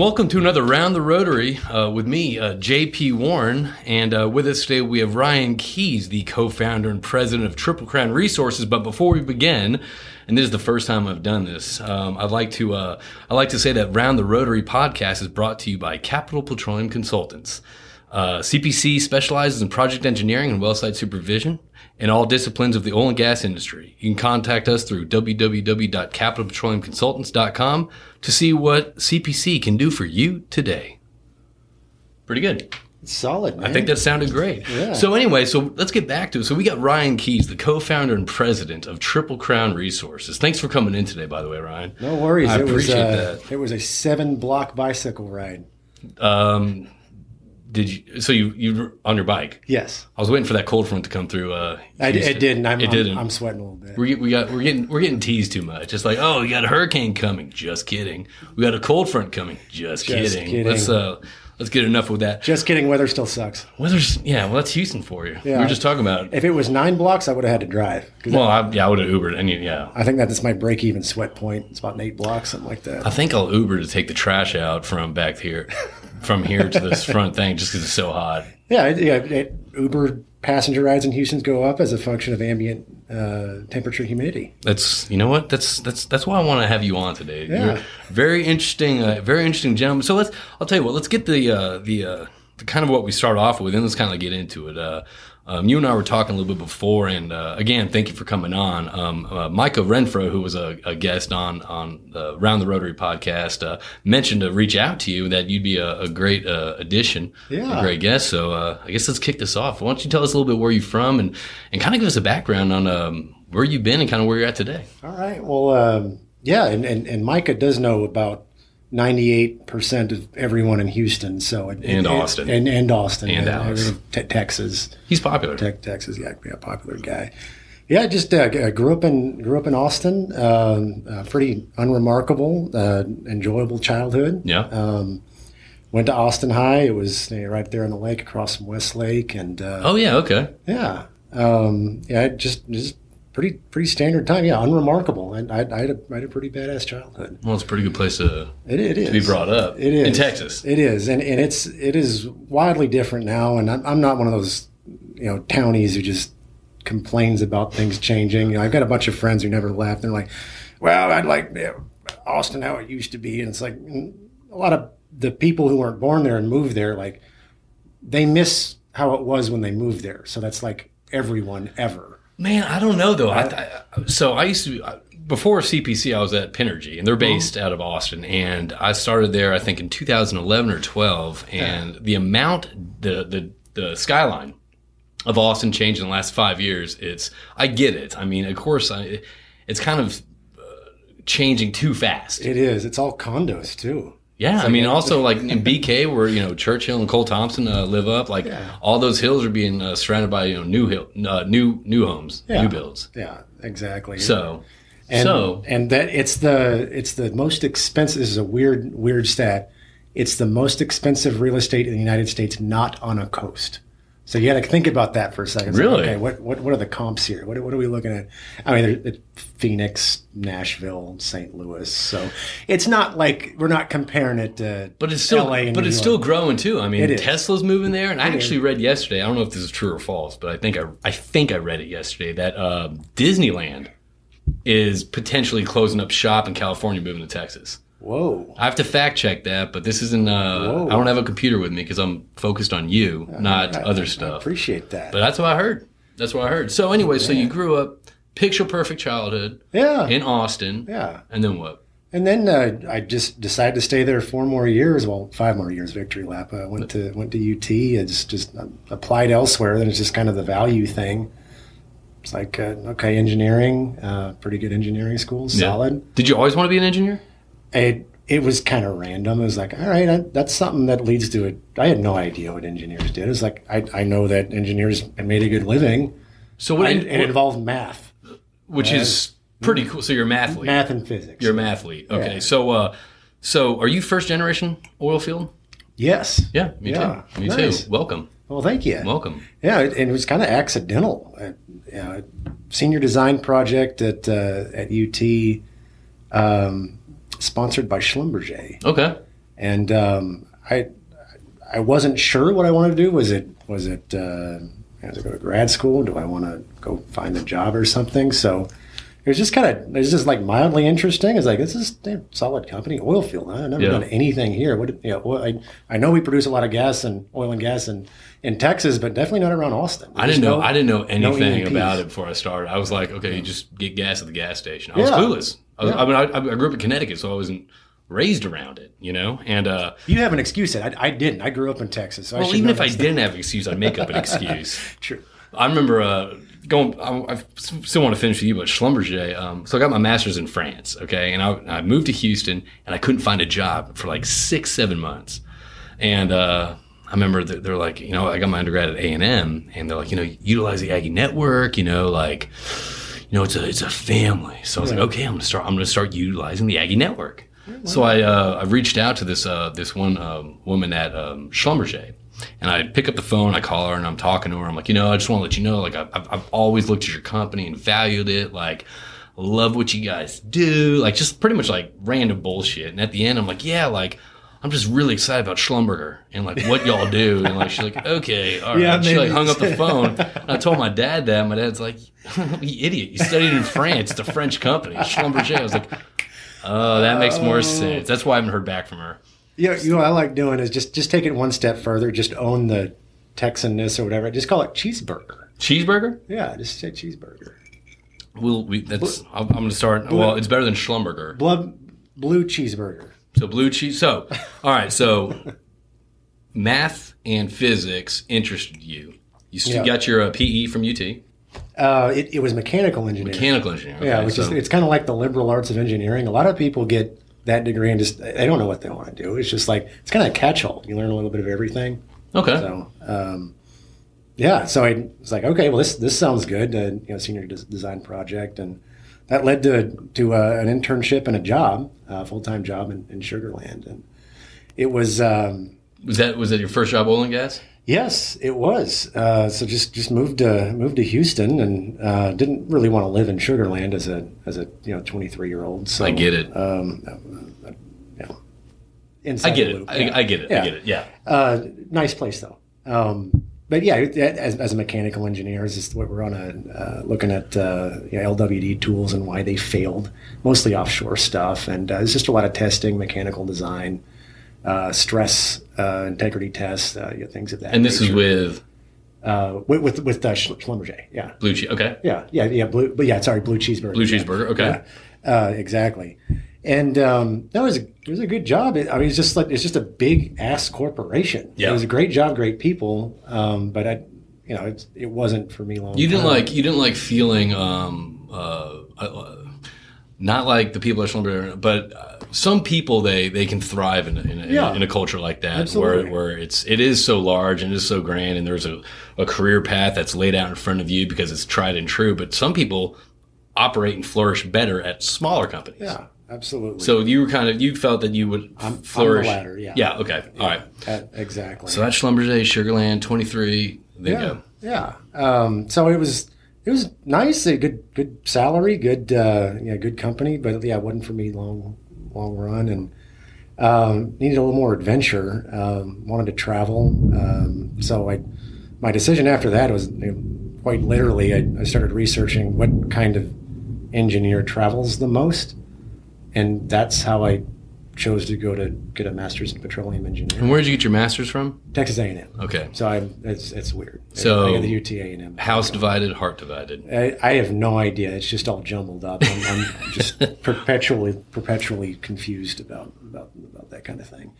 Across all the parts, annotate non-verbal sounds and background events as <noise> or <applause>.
Welcome to another Round the Rotary uh, with me, uh, JP Warren. And uh, with us today, we have Ryan Keys, the co founder and president of Triple Crown Resources. But before we begin, and this is the first time I've done this, um, I'd like to uh, I'd like to say that Round the Rotary podcast is brought to you by Capital Petroleum Consultants. Uh, CPC specializes in project engineering and well site supervision in all disciplines of the oil and gas industry. You can contact us through www.capitalpetroleumconsultants.com to see what CPC can do for you today. Pretty good. Solid, man. I think that sounded great. Yeah. So anyway, so let's get back to it. So we got Ryan Keys, the co-founder and president of Triple Crown Resources. Thanks for coming in today, by the way, Ryan. no worries. I it was, appreciate uh, that. It was a seven block bicycle ride. Um, did you? So you you on your bike? Yes, I was waiting for that cold front to come through. Uh, I, it didn't. I'm, it didn't. I'm sweating a little bit. we, we got we're getting we're getting teased too much. It's like, oh, you got a hurricane coming. Just kidding. We got a cold front coming. Just, Just kidding. kidding. Let's uh let's get enough with that. Just kidding. Weather still sucks. Weather's yeah. Well, that's Houston for you. Yeah. We were just talking about. it. If it was nine blocks, I would have had to drive. Well, I, yeah, I would have Ubered. And yeah, I think that's my break even sweat point. It's about an eight blocks, something like that. I think I'll Uber to take the trash out from back here, <laughs> from here to this front thing, just because it's so hot. Yeah, it, yeah it, Uber passenger rides in Houston go up as a function of ambient uh, temperature, humidity. That's you know what that's that's that's why I want to have you on today. Yeah. You're very interesting, uh, very interesting gentleman. So let's I'll tell you what. Let's get the uh, the, uh, the kind of what we start off with, and let's kind of get into it. Um, you and I were talking a little bit before, and uh, again, thank you for coming on. Um, uh, Micah Renfro, who was a, a guest on on the Round the Rotary podcast, uh, mentioned to reach out to you that you'd be a, a great uh, addition, Yeah. a great guest. So uh, I guess let's kick this off. Why don't you tell us a little bit where you're from, and and kind of give us a background on um, where you've been and kind of where you're at today. All right. Well, um, yeah, and, and, and Micah does know about 98% of everyone in Houston. So it, And it- Austin. And, and Austin. And Dallas. Te- Texas. He's popular. Te- Texas, yeah, yeah, popular guy. Yeah, just uh, grew up in grew up in Austin. Um, uh, pretty unremarkable, uh, enjoyable childhood. Yeah. Um, went to Austin High. It was you know, right there on the lake, across from Westlake, and uh, oh yeah, okay. yeah, um, yeah, just just pretty pretty standard time. Yeah, unremarkable. And I, I, had a, I had a pretty badass childhood. Well, it's a pretty good place to, It, it is to be brought up. It is in Texas. It is, and and it's it is wildly different now. And I'm, I'm not one of those you know townies who just complains about things changing. You know, I've got a bunch of friends who never left. They're like, "Well, I'd like you know, Austin how it used to be," and it's like a lot of the people who weren't born there and moved there, like they miss how it was when they moved there. So that's like everyone ever. Man, I don't know though. I, I, so I used to before CPC, I was at Pinnergy, and they're based out of Austin. And I started there, I think, in 2011 or 12. And the amount, the the the skyline of Austin changed in the last five years. It's I get it. I mean, of course, I, it's kind of uh, changing too fast. It is. It's all condos too. Yeah, I mean, also like in BK, <laughs> where you know Churchill and Cole Thompson uh, live up, like all those hills are being uh, surrounded by you know new hill, uh, new new homes, Yeah. new builds. Yeah, exactly. So, and, so and that it's the it's the most expensive. This is a weird weird stat. It's the most expensive real estate in the United States not on a coast. So you got to think about that for a second. It's like, Really? okay, what, what what are the comps here? What, what are we looking at? I mean, there's Phoenix, Nashville, St. Louis. So it's not like we're not comparing it to. but it's still, LA and but it's still growing too. I mean, Tesla's moving there, and I actually read yesterday. I don't know if this is true or false, but I think I, I think I read it yesterday that uh, Disneyland is potentially closing up shop in California, moving to Texas. Whoa. I have to fact check that, but this isn't. Uh, Whoa. I don't have a computer with me because I'm focused on you, not other I stuff. appreciate that. But that's what I heard. That's what I heard. So anyway, so you grew up picture perfect childhood yeah. in Austin, yeah. and then what? And then uh, I just decided to stay there four more years. Well, five more years. Victory lap. I went to went to UT. I just just applied elsewhere. Then it's just kind of the value thing. It's like uh, okay, engineering, uh, pretty good engineering school, Yeah. solid. Did you always want to be an engineer? It it was kind of random. It was like, all right, I, that's something that leads to it. I had no idea what engineers did. It's like I, I know that engineers made a good living, So what? and it involved math, which is pretty cool. So you're a mathlete. math and physics. You're a mathlete. Okay. Yeah. So uh, so are you first generation oil field? yes. Yeah, me Yeah, too. Me nice. too. Welcome. Well, thank you. Welcome. Yeah, it- and it was kind of accidental. Uh, you know, senior design project at uh, at UT, um, sponsored by Schlumberger, Okay. and um, I I wasn't sure what I wanted to do. Was it was it uh, I to go to grad school? Do I want to go find a job or something? So it was just kind of it was just like mildly interesting. It's like this is a solid company, oil field. I've never Yeah. done anything here. What you know, well, I I know we produce a lot of gas and oil and gas in in Texas, but definitely not around Austin. I didn't know. no- I didn't know anything E&Ps. about it before I started. I was like, okay, you just get gas at the gas station. I was clueless. I, Yeah. I mean, I, I grew up in Connecticut, so I wasn't raised around it. You know, and uh, You have an excuse. I, I didn't. I grew up in Texas. So well, even if I didn't have an excuse, I'd make up an excuse. <laughs> True. I remember uh, going. I, I still want to finish with you, but Schlumberger. Um, so I got my master's in France. Okay, and I, I moved to Houston, and I couldn't find a job for like six, seven months. And uh, I remember they're like, you know, I got my undergrad at A and M, and they're like, you know, utilize the Aggie network. You know, like, you know, it's a it's a family. So I was like, okay, I'm gonna start. I'm gonna start utilizing the Aggie network. So I uh, I reached out to this uh, this one um, woman at um, Schlumberger, and I pick up the phone, I call her, and I'm talking to her. I'm like, you know, I just want to let you know, like, I've, I've- I've always looked at your company and valued it. Like, love what you guys do. Like, just pretty much like random bullshit. And at the end, I'm like, yeah, like. I'm just really excited about Schlumberger and like what y'all do. And like she's like, okay, all right. Yeah, she like hung up the <laughs> phone. And I told my dad that. My dad's like, <laughs> you idiot. You studied in France. It's a French company. Schlumberger. I was like, oh, that makes more oh. sense. That's why I haven't heard back from her. Yeah, you know what I like doing is just just take it one step further. Just own the Texanness or whatever. Just call it cheeseburger. Cheeseburger? Yeah, just say cheeseburger. We'll, we, that's, I'm, I'm going to start. Well, it's better than Schlumberger. Blood blue cheeseburger. So blue cheese. So, all right. So <laughs> math and physics interested you. You still Yeah. got your uh, PE from UT, Uh, it, it was mechanical engineering. mechanical engineering. yeah, Okay, which is it's kind of like the liberal arts of engineering. A lot of people get that degree and just they don't know what they want to do. It's just like it's kind of a catch-all. You learn a little bit of everything. okay. So, um, yeah, so I was like, okay, well, this this sounds good. Uh, you know, senior des- design project, and that led to to uh, an internship and a job, a full time job in, in Sugarland, and it was. Um, Was that was that your first job, oil and gas? Yes, it was. Uh, so just just moved to moved to Houston and uh, didn't really want to live in Sugarland as a as a you know twenty three year old. So I get it. Um, uh, you know, I get it. loop, I, yeah. I get it. Yeah. I get it. Yeah. Uh, nice place though. Um, but yeah, as, as a mechanical engineer, is just what we're on a uh, looking at uh, you know, LWD tools and why they failed, mostly offshore stuff, and uh, it's just a lot of testing, mechanical design, uh, stress uh, integrity tests, uh, you know, things of that. And this is with uh, with with, with uh, Schl- Schlumberger. Yeah, blue cheese. Okay. yeah, yeah, yeah. Blue, but yeah, sorry, blue cheeseburger. Blue yeah. cheeseburger. Okay. Yeah, uh, exactly. And um, that was a, it was a good job. It, I mean, it's just like it's just a big ass corporation. Yeah. it was a great job, great people. Um, but I, you know, it's, it wasn't for me long. You didn't time. like you didn't like feeling um uh, uh not like the people at Schlumberger, but uh, some people they they can thrive in a, in, a, Yeah. in a culture like that Absolutely. where where it's it is so large and it is so grand and there's a, a career path that's laid out in front of you because it's tried and true. But some people operate and flourish better at smaller companies. Yeah, absolutely. So you were kind of you felt that you would I'm flourish. latter, yeah. Yeah. Okay. All right. Exactly. So that's Schlumberger, Sugarland, twenty three. There you yeah, go. yeah. Um, so it was it was nice, a good good salary, good uh, yeah, good company, but yeah, it wasn't for me long long run, and um, needed a little more adventure. Um, wanted to travel, um, so I my decision after that was you know, quite literally. I, I started researching what kind of engineer travels the most, and that's how I chose to go to get a master's in petroleum engineering. And where did you get your master's from? Texas A&M. Okay. So I, it's it's weird. So- I the UT A&M. House divided, heart divided. I, I have no idea. It's just all jumbled up. I'm, I'm just <laughs> perpetually perpetually confused about, about about that kind of thing.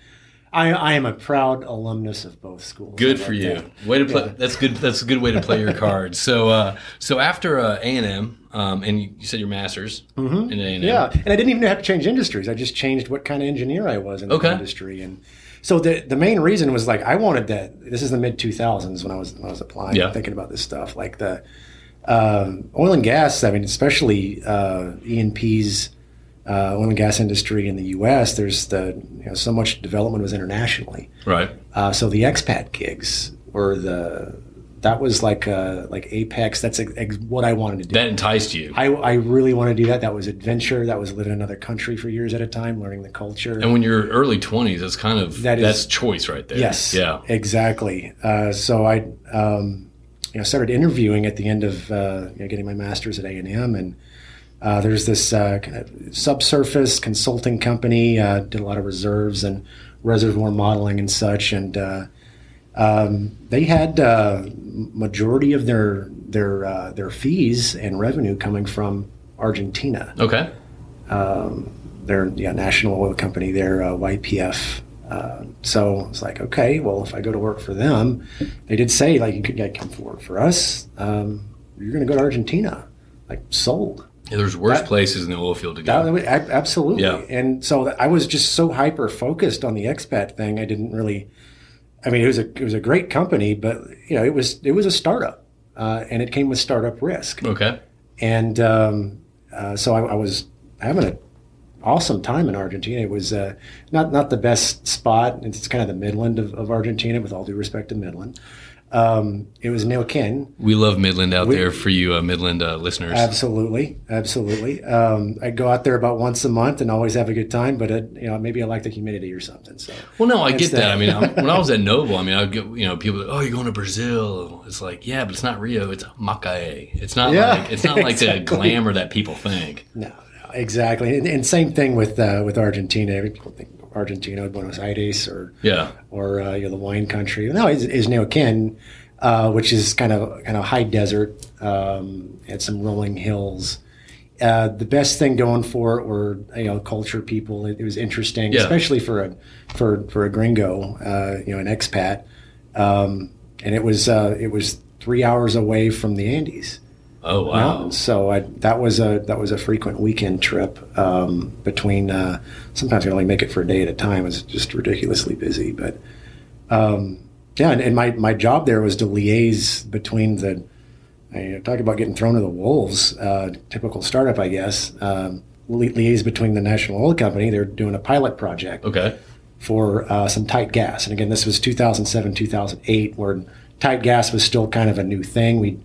I, I am a proud alumnus of both schools. Good for you. that? Way to play. Yeah. That's good. That's a good way to play your <laughs> cards. So, uh, so after uh, A and M, um, and you, said your masters in A and M. Mm-hmm. Yeah, and I didn't even have to change industries. I just changed what kind of engineer I was in the Okay. industry, and so the the main reason was like I wanted that. This is the mid two thousands when I was when I was applying, Yeah. thinking about this stuff, like the um, oil and gas. I mean, especially uh, E and P's. Uh, oil and gas industry in the U.S. There's the you know, so much development was internationally, Right. uh, so the expat gigs were the that was like uh, like apex. That's ex- ex- what I wanted to do. That enticed you. I, I really want to do that. That was adventure. That was living in another country for years at a time, learning the culture. and when you're early 20s, that's kind of That is- that's choice right there. Yes. Yeah. Exactly. Uh, so I, um, you know, started interviewing at the end of uh, you know, getting my master's at A and M, and uh, there's this uh, kind of subsurface consulting company. Uh, did a lot of reserves and reservoir modeling and such, and uh, um, they had uh, majority of their their uh, their fees and revenue coming from Argentina Okay. their yeah, national oil company, their uh, YPF. So it's like, okay, well, if I go to work for them, they did say like you could come forward for us. Um, you're going to go to Argentina, like sold. Yeah, there's worse That- places in the oil field to That, go. ab- absolutely. Yeah. And so I was just so hyper focused on the expat thing. I didn't really. I mean, it was a it was a great company, but you know, it was it was a startup, uh, and it came with startup risk. Okay. and um, uh, so I, I was having an awesome time in Argentina. It was uh, not not the best spot. It's kind of the Midland of, of Argentina, with all due respect to Midland. Um, it was Neuquén, We love Midland out there for you uh, Midland uh, listeners. absolutely, absolutely. Um, I go out there about once a month and always have a good time. But it, you know, maybe I like the humidity or something. So Well, no, I get that. that. I mean, <laughs> I'm, when I was at Noble, I mean, I get you know people, oh, you're going to Brazil. It's like, yeah, but it's not Rio. It's Macaé. It's not Yeah, like it's not like the glamour that people think. No, no, exactly, and, and same thing with uh, with Argentina. People think Argentina, Buenos Aires, or Yeah. or uh, you know the wine country. No, is, is Neuquén, uh, which is kind of kind of high desert, um, and some rolling hills. Uh, the best thing going for it were you know culture people. It, it was interesting, Yeah. especially for a for for a gringo, uh, you know, an expat. Um, and it was uh, it was three hours away from the Andes Oh wow. So I, that was a that was a frequent weekend trip um, between. Uh, sometimes I only make it for a day at a time. It's just ridiculously busy, but um, yeah. And, and my my job there was to liaise between the. I talk about getting thrown to the wolves. Uh, typical startup, I guess. Um, li- liaise between the national oil company. They're doing a pilot project Okay. for uh, some tight gas. And again, this was 2007, 2008, where tight gas was still kind of a new thing. We,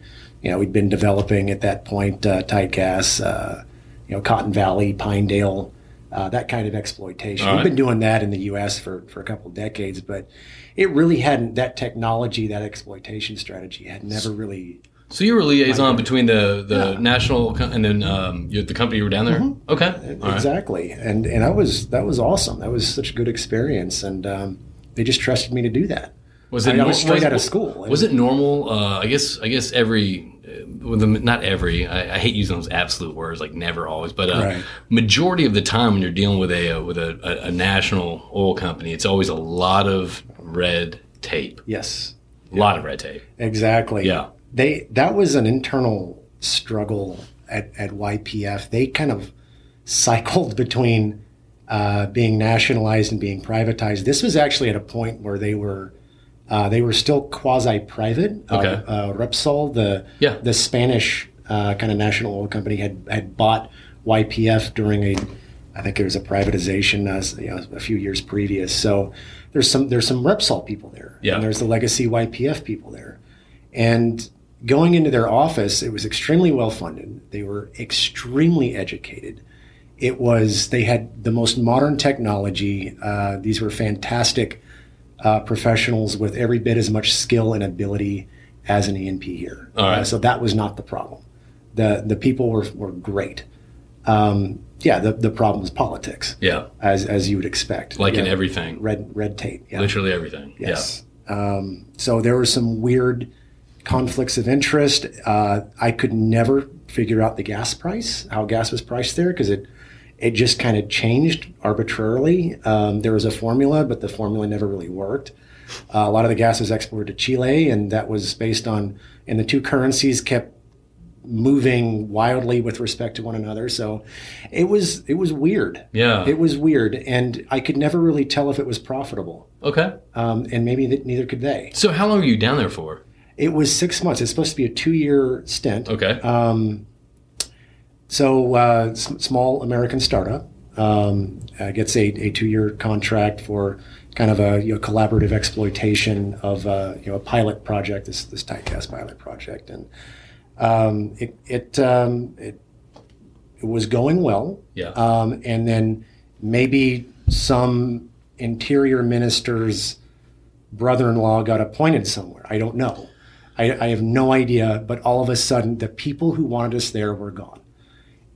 you know, we'd been developing at that point uh, tight gas, uh, you know, Cotton Valley, Pinedale, uh, that kind of exploitation. All We've been doing that in the U.S. for for a couple of decades, but it really hadn't. That technology, that exploitation strategy, had never really. So you were liaison between the the Yeah. national and then um, you, the company you were down there. Okay. All right. Exactly, and and I was that was awesome. That was such a good experience, and um, they just trusted me to do that. Was it I, I was straight was- out of school. Was it normal? Uh, I guess. I guess every. With the, not every. I, I hate using those absolute words like never, always, but uh, Right. majority of the time when you're dealing with a uh, with a, a, a national oil company, it's always a lot of red tape. Yes, A lot of red tape. exactly. Yeah. they that was an internal struggle at, at YPF. They kind of cycled between uh, being nationalized and being privatized. This was actually at a point where they were uh, they were still quasi private. Okay. Uh, uh, Repsol, the Yeah. the Spanish uh, kind of national oil company, had had bought YPF during a I think it was a privatization uh, you know, a few years previous. So there's some there's some Repsol people there, Yeah. and there's the legacy YPF people there, and going into their office, it was extremely well funded. They were extremely educated. It was they had the most modern technology. Uh, these were fantastic uh, professionals with every bit as much skill and ability as an E&P here. All right. Uh, so that was not the problem. the The people were were great. Um, yeah, the the problem was politics, Yeah. as as you would expect. Like in everything. red red tape. Yeah. Literally everything. Yes. Um, so there were some weird conflicts of interest. Uh, I could never figure out the gas price, how gas was priced there, because it it just kind of changed arbitrarily. Um, there was a formula, but the formula never really worked. Uh, a lot of the gas was exported to Chile, and that was based on, and the two currencies kept moving wildly with respect to one another. So it was it was weird. Yeah. It was weird, and I could never really tell if it was profitable Okay. um, and maybe th- neither could they. So how long were you down there for? It was six months. It's supposed to be a two-year stint. Okay. Um, so uh, s- small American startup um, uh, gets a, a two-year contract for kind of a you know, collaborative exploitation of uh, you know a pilot project, this this tight gas pilot project, and um, it it, um, it it was going well. Yeah. Um, and then maybe some interior minister's brother-in-law got appointed somewhere. I don't know. I, I have no idea. But all of a sudden, the people who wanted us there were gone,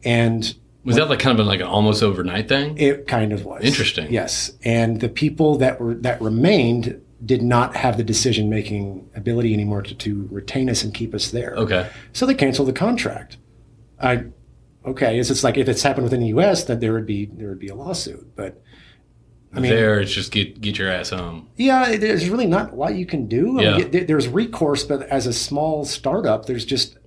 and Was that like kind of like an almost overnight thing? it kind of was Interesting. Yes, and the people that were that remained did not have the decision-making ability anymore to, to retain us and keep us there. Okay. So they canceled the contract. I okay, it's, it's like if it's happened within the U.S., then there would be there would be a lawsuit. But I mean, there, it's just get get your ass home. yeah, there's really not a lot you can do. I Yeah. mean, there's recourse, but as a small startup, there's just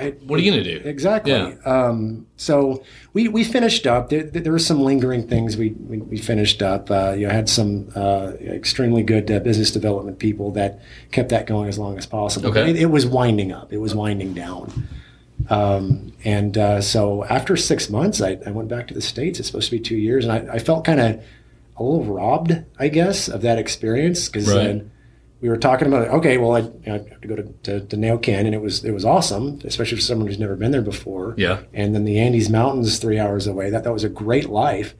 I, What are you gonna do? Exactly. Yeah. Um, so we, we finished up. There, there were some lingering things we, we, we finished up. Uh, you know, had some uh, extremely good uh, business development people that kept that going as long as possible. Okay. It, it was winding up. It was winding down. Um, and uh, so after six months, I, I went back to the States. It's supposed to be two years. And I, I felt kind of a little robbed, I guess, of that experience because Right. We were talking about it. Okay, well, I, you know, I have to go to, to, to Neuquén. It was it was awesome, especially for someone who's never been there before. Yeah. And then the Andes Mountains, three hours away. That that was a great life.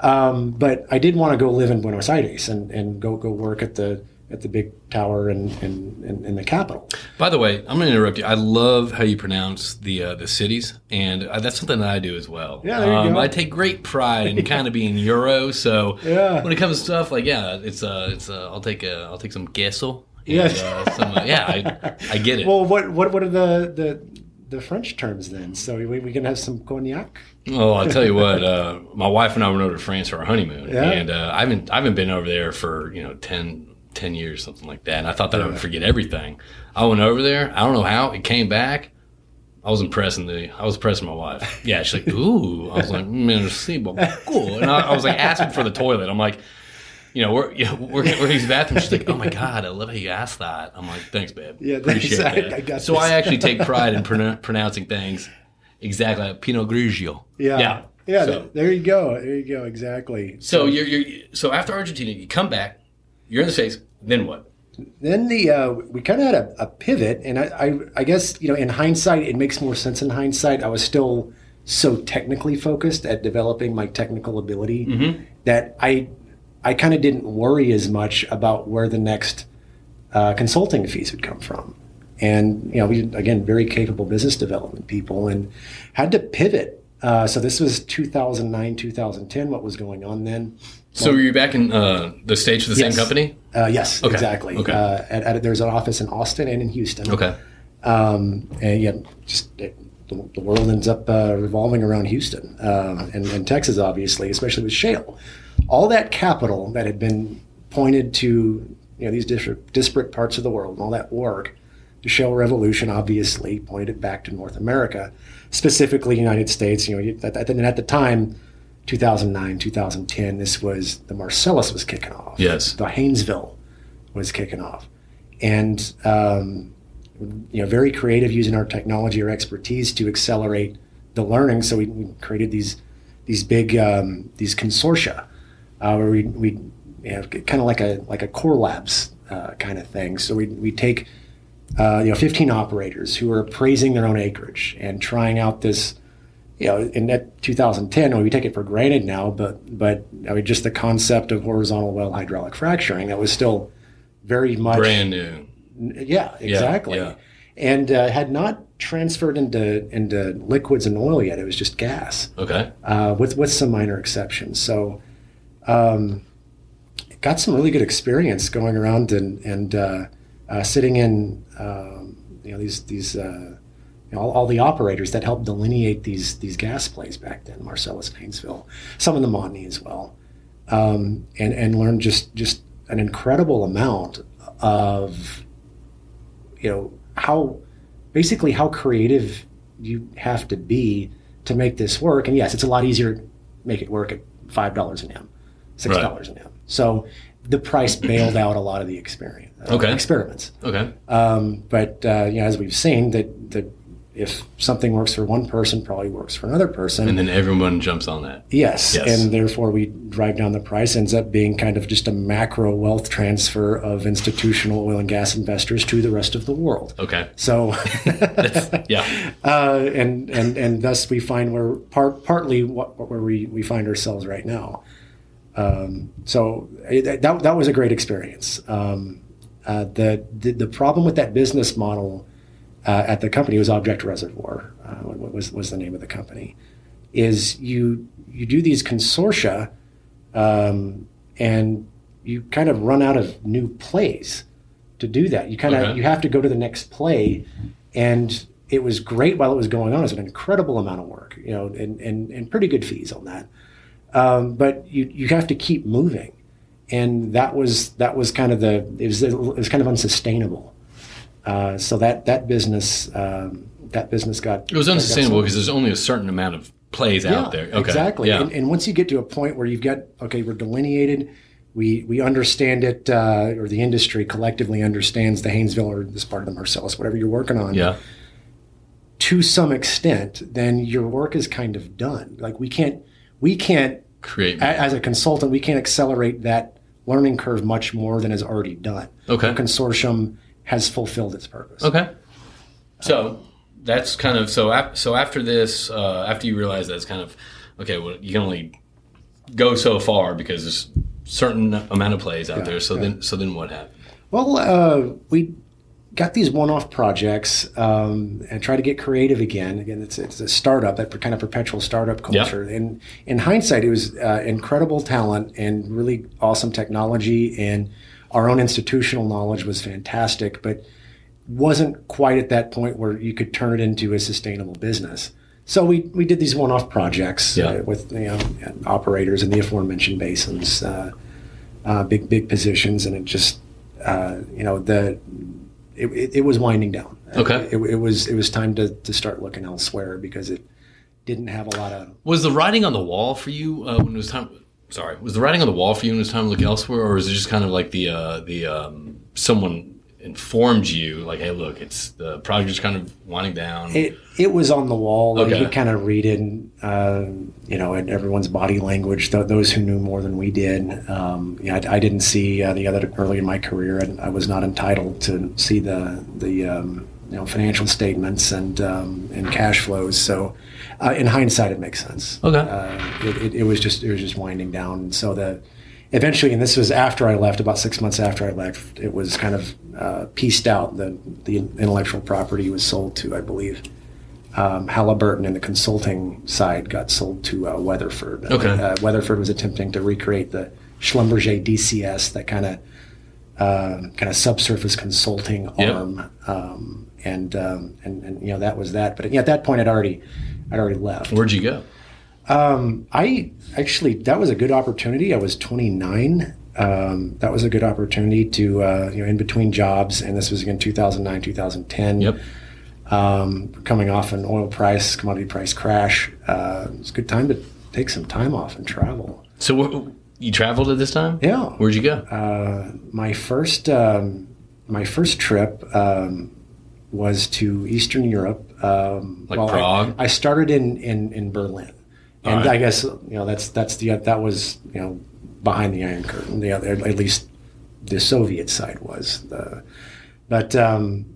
Um, but I did want to go live in Buenos Aires and, and go go work at the at the big tower and and in, in the capital. By the way, I'm going to interrupt you. I love how you pronounce the uh, the cities, and uh, that's something that I do as well. Yeah, there you um, go. I take great pride in <laughs> kind of being Euro. So Yeah. when it comes to stuff like yeah, it's uh, it's uh, I'll take a I'll take some and, Yes. uh, some, uh, yeah, I, I get it. Well, what what what are the the the French terms then? So we, we can have some cognac. Oh, I'll tell you <laughs> what. Uh, my wife and I went over to France for our honeymoon, Yeah. and uh, I haven't I haven't been over there for you know 10, 10 years, something like that. And I thought that I would forget everything. I went over there. I don't know how it came back. I was impressing the. I was impressing my wife. Yeah, she's like, "Ooh." I was like, mm, "Merci beaucoup," and I, I was like asking for the toilet. I'm like, you know, we're you know, we're we're in his bathroom. She's like, "Oh my god, I love how you asked that." I'm like, "Thanks, babe. Yeah, thanks. appreciate I- that." <laughs> I got so this. I actually take pride in pronou- pronouncing things exactly like Pinot Grigio. Yeah. yeah, Yeah, So- there you go. There you go. Exactly. so you're, you're so after Argentina, you come back, you're in the states. Then what? then the uh, we kind of had a, a pivot, and I, I I guess you know in hindsight it makes more sense in hindsight. I was still so technically focused at developing my technical ability that I I kind of didn't worry as much about where the next uh, consulting fees would come from. And you know, we again very capable business development people, and had to pivot. Uh, so this was 2009, 2010. What was going on then? So were you back in uh, the states for the Yes. same company? Uh, yes, Okay, exactly. okay. Uh, at, at, there's an office in Austin and in Houston. Okay. Um, and yeah, just it, the, the world ends up uh, revolving around Houston um, and, and Texas, obviously, especially with shale. All that capital that had been pointed to you know these disparate, disparate parts of the world and all that work, the shale revolution obviously pointed it back to North America, specifically United States. You know, at, at, the- at the time, 2009, 2010, this was the Marcellus was kicking off. Yes. the Haynesville was kicking off, and um, you know, very creative using our technology or expertise to accelerate the learning. So we, we created these these big um, these consortia uh, where we we you know, kind of like a like a core labs uh, kind of thing. So we we take uh, you know 15 operators who are appraising their own acreage and trying out this. You know, in that 2010, we take it for granted now, but but I mean, just the concept of horizontal well hydraulic fracturing that was still very much Brand new. yeah, exactly. yeah. And uh, had not transferred into into liquids and oil yet. It was just gas, Okay. uh, with with some minor exceptions. So, um, got some really good experience going around and and uh, uh, sitting in um, you know these these. You know, all, all the operators that helped delineate these these gas plays back then, Marcellus and Haynesville, some in the Montney as well, um, and and learned just just an incredible amount of you know how basically how creative you have to be to make this work. And yes, it's a lot easier to make it work at five dollars an M, six dollars an M. So the price bailed out a lot of the experience, uh, Okay. experiments. Okay. Um, but uh, you know, as we've seen, that the if something works for one person, probably works for another person. And then everyone jumps on that. Yes, Yes. and therefore we drive down the price. Ends up being kind of just a macro wealth transfer of institutional oil and gas investors to the rest of the world. Okay. So, <laughs> Yeah. uh, and and and thus we find we're part partly what, where we, we find ourselves right now. Um, so it, that that was a great experience. Um, uh, the, the the problem with that business model uh, at the company was Object Reservoir. Uh, what was was the name of the company? Is you you do these consortia, um, and you kind of run out of new plays to do that. You kind of Okay. you have to go to the next play, and it was great while it was going on. It was an incredible amount of work, you know, and and, and pretty good fees on that. Um, but you you have to keep moving, and that was that was kind of the it was it was kind of unsustainable. Uh, so that that business um, that business got It was unsustainable because there's only a certain amount of plays out there. Okay. Exactly. Yeah. And, and once you get to a point where you've got okay, we're delineated, we we understand it, uh, or the industry collectively understands the Haynesville or this part of the Marcellus, whatever you're working on, yeah. to some extent, then your work is kind of done. Like we can't we can't Create. a- as a consultant, we can't accelerate that learning curve much more than is already done. Okay. The consortium has fulfilled its purpose. Okay. So that's kind of so. Ap- so after this, uh, after you realize that's kind of okay. Well, you can only go so far because there's certain amount of plays out there. So yeah. then, so then what happened? Well, uh, we got these one-off projects um, and try to get creative again. Again, it's, it's a startup, that kind of perpetual startup culture. And in hindsight, it was uh, incredible talent and really awesome technology, and our own institutional knowledge was fantastic, but wasn't quite at that point where you could turn it into a sustainable business. So we, we did these one-off projects Yeah. uh, with you know, operators in the aforementioned basins, uh, uh, big big positions, and it just uh, you know the it, it, it was winding down. Okay. It, it was it was time to, to start looking elsewhere because it didn't have a lot of Was the writing on the wall for you uh, when it was time? Sorry, was the writing on the wall for you when it was time to look elsewhere, or is it just kind of like the uh, the um, someone informed you like, hey, look, it's the project's kind of winding down. it it was on the wall. Like, Okay. You kind of read it, uh, you know, in everyone's body language. Th- those who knew more than we did. Um, yeah, I, I didn't see uh, the other early in my career. I, I was not entitled to see the the um, you know financial statements and um, and cash flows. So, uh, in hindsight, it makes sense. Okay. Uh, it, it, it was just it was just winding down. So the eventually, and this was after I left, about six months after I left, it was kind of uh, pieced out. The the intellectual property was sold to, I believe, um, Halliburton, and the consulting side got sold to uh, Weatherford. Okay. Uh, Weatherford was attempting to recreate the Schlumberger DCS, that kind of uh, kind of subsurface consulting Yep. arm, um, and, um, and and you know that was that. But yeah, at that point, I'd already I'd already left. Where'd you go? Um, I actually that was a good opportunity. I was 29. Um, that was a good opportunity to uh, you know in between jobs, and this was again 2009, 2010. Yep. Um, coming off an oil price, commodity price crash, uh, it's a good time to take some time off and travel. So wh- you traveled at this time? Yeah. Where'd you go? Uh, my first um, my first trip um, was to Eastern Europe. Um, Like I- Prague? I, started in in, in Berlin, and right. I guess you know that's that's the that was you know behind the Iron Curtain. The other, at least the Soviet side was. The, but um,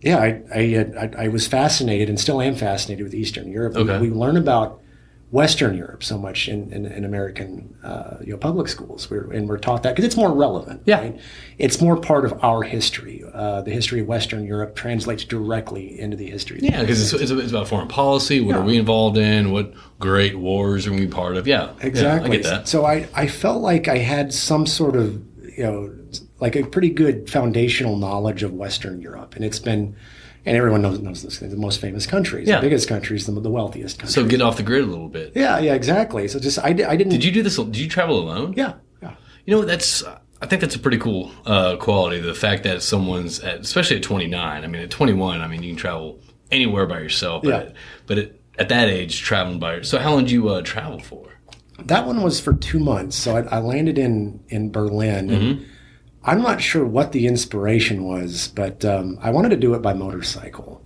yeah, I, I, uh, I I was fascinated and still am fascinated with Eastern Europe. We- Okay. We, learn about Western Europe so much in, in, in American uh, you know public schools, we're, and we're taught that because it's more relevant. Yeah. right? it's more part of our history. Uh, the history of Western Europe translates directly into the history. Of the Yeah, because it's, it's, it's about foreign policy. What are we involved in? What great wars are we part of? Yeah, Yeah, Exactly. I get that. So I, I felt like I had some sort of, you know, like a pretty good foundational knowledge of Western Europe. And it's been, and everyone knows, knows this, the most famous countries, Yeah. the biggest countries, the, the wealthiest countries. So get off the grid a little bit. yeah, yeah, exactly. So just, I, I didn't. Did you do this? Did you travel alone? Yeah, yeah. You know, that's I think that's a pretty cool uh, quality. The fact that someone's, at, especially at 29. I mean, at 21, I mean, you can travel anywhere by yourself. But Yeah. but at, at that age, traveling by. So how long did you uh, travel for? That one was for two months. So I, I landed in, in Berlin. And I'm not sure what the inspiration was, but um, I wanted to do it by motorcycle.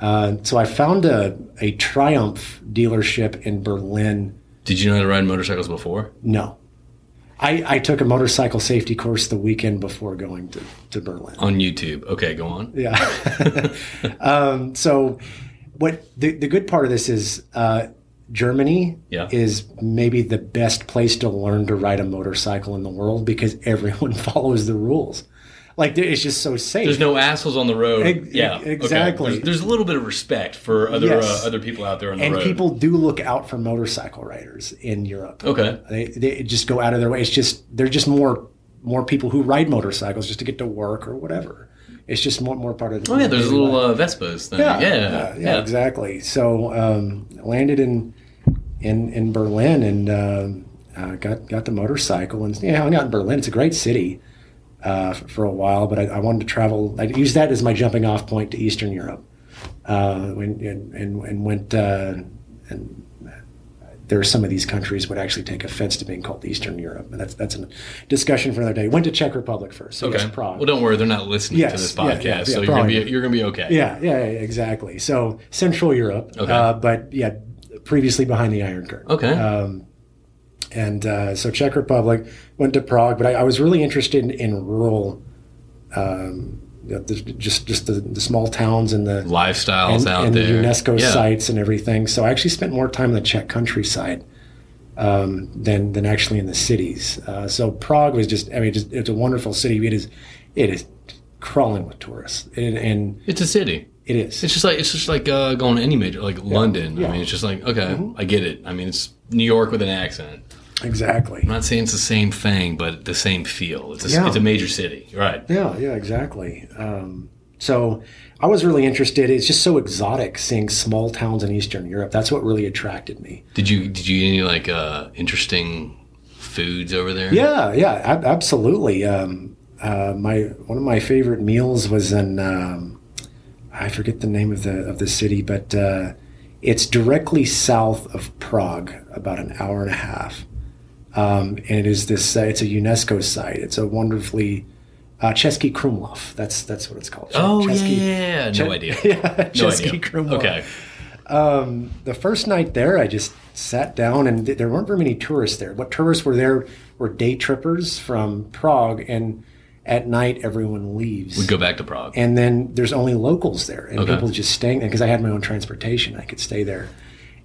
Uh, so I found a, a Triumph dealership in Berlin. Did you know how to ride motorcycles before? No. I, I took a motorcycle safety course the weekend before going to, to Berlin. On YouTube. Okay, go on. Yeah. <laughs> um, so, what the, the good part of this is uh, Germany Yeah. is maybe the best place to learn to ride a motorcycle in the world because <laughs> everyone follows the rules. Like it's just so safe. There's no assholes on the road. Ex- yeah, okay. exactly. There's, there's a little bit of respect for other Yes. uh, other people out there on the and road. And people do look out for motorcycle riders in Europe. okay. They, they just go out of their way. It's just they're just more more people who ride motorcycles just to get to work or whatever. It's just more more part of. the. Oh yeah, there's a little uh, Vespas thing. yeah, Yeah, yeah, yeah, exactly. So um, landed in in in Berlin and um uh, got got the motorcycle and yeah, hung out in Berlin. It's a great city uh, for a while, but I, I wanted to travel. I used that as my jumping off point to Eastern Europe. Uh, when and and, and went uh, and there are some of these countries would actually take offense to being called Eastern Europe, but that's that's a discussion for another day. Went to Czech Republic first. So Okay. yes, Prague. Well, don't worry, they're not listening Yes, to this podcast, yeah, yeah, so you're gonna be you're gonna be okay. Yeah, yeah, yeah, exactly. So Central Europe, Okay. uh, but yeah, previously behind the Iron Curtain. Okay. Um, and uh, so Czech Republic went to Prague, but I, I was really interested in, in rural, um, you know, just just the, the small towns and the Lifestyles and, out and there. the UNESCO yeah. sites and everything. So I actually spent more time in the Czech countryside um, than than actually in the cities. Uh, so Prague was just, I mean, just, it's a wonderful city. It is, it is crawling with tourists, and, and It's a city. it is. It's just like it's just like uh, going to any major, like London. yeah. Mm-hmm. I mean, it's just like okay, I get it. I mean, it's New York with an accent. Exactly. I'm not saying it's the same thing, but the same feel. It's a, Yeah. it's a major city, right? Yeah, yeah, exactly. Um, so I was really interested. It's just so exotic seeing small towns in Eastern Europe. That's what really attracted me. Did you did you any like uh, interesting foods over there? Yeah, yeah, ab- absolutely. Um, uh, my one of my favorite meals was in um, I forget the name of the of the city, but uh, it's directly south of Prague, about an hour and a half. Um, and it is this. Uh, it's a UNESCO site. It's a wonderfully uh, Český Krumlov. That's that's what it's called. Oh yeah, Chesky- yeah, yeah, yeah. no idea. <laughs> yeah, No Chesky idea. Krumlov. Okay. Um, the first night there, I just sat down, and th- there weren't very many tourists there. What tourists were there were day trippers from Prague, and at night everyone leaves. We go back to Prague. and then there's only locals there, and Okay. people just staying there because I had my own transportation. I could stay there,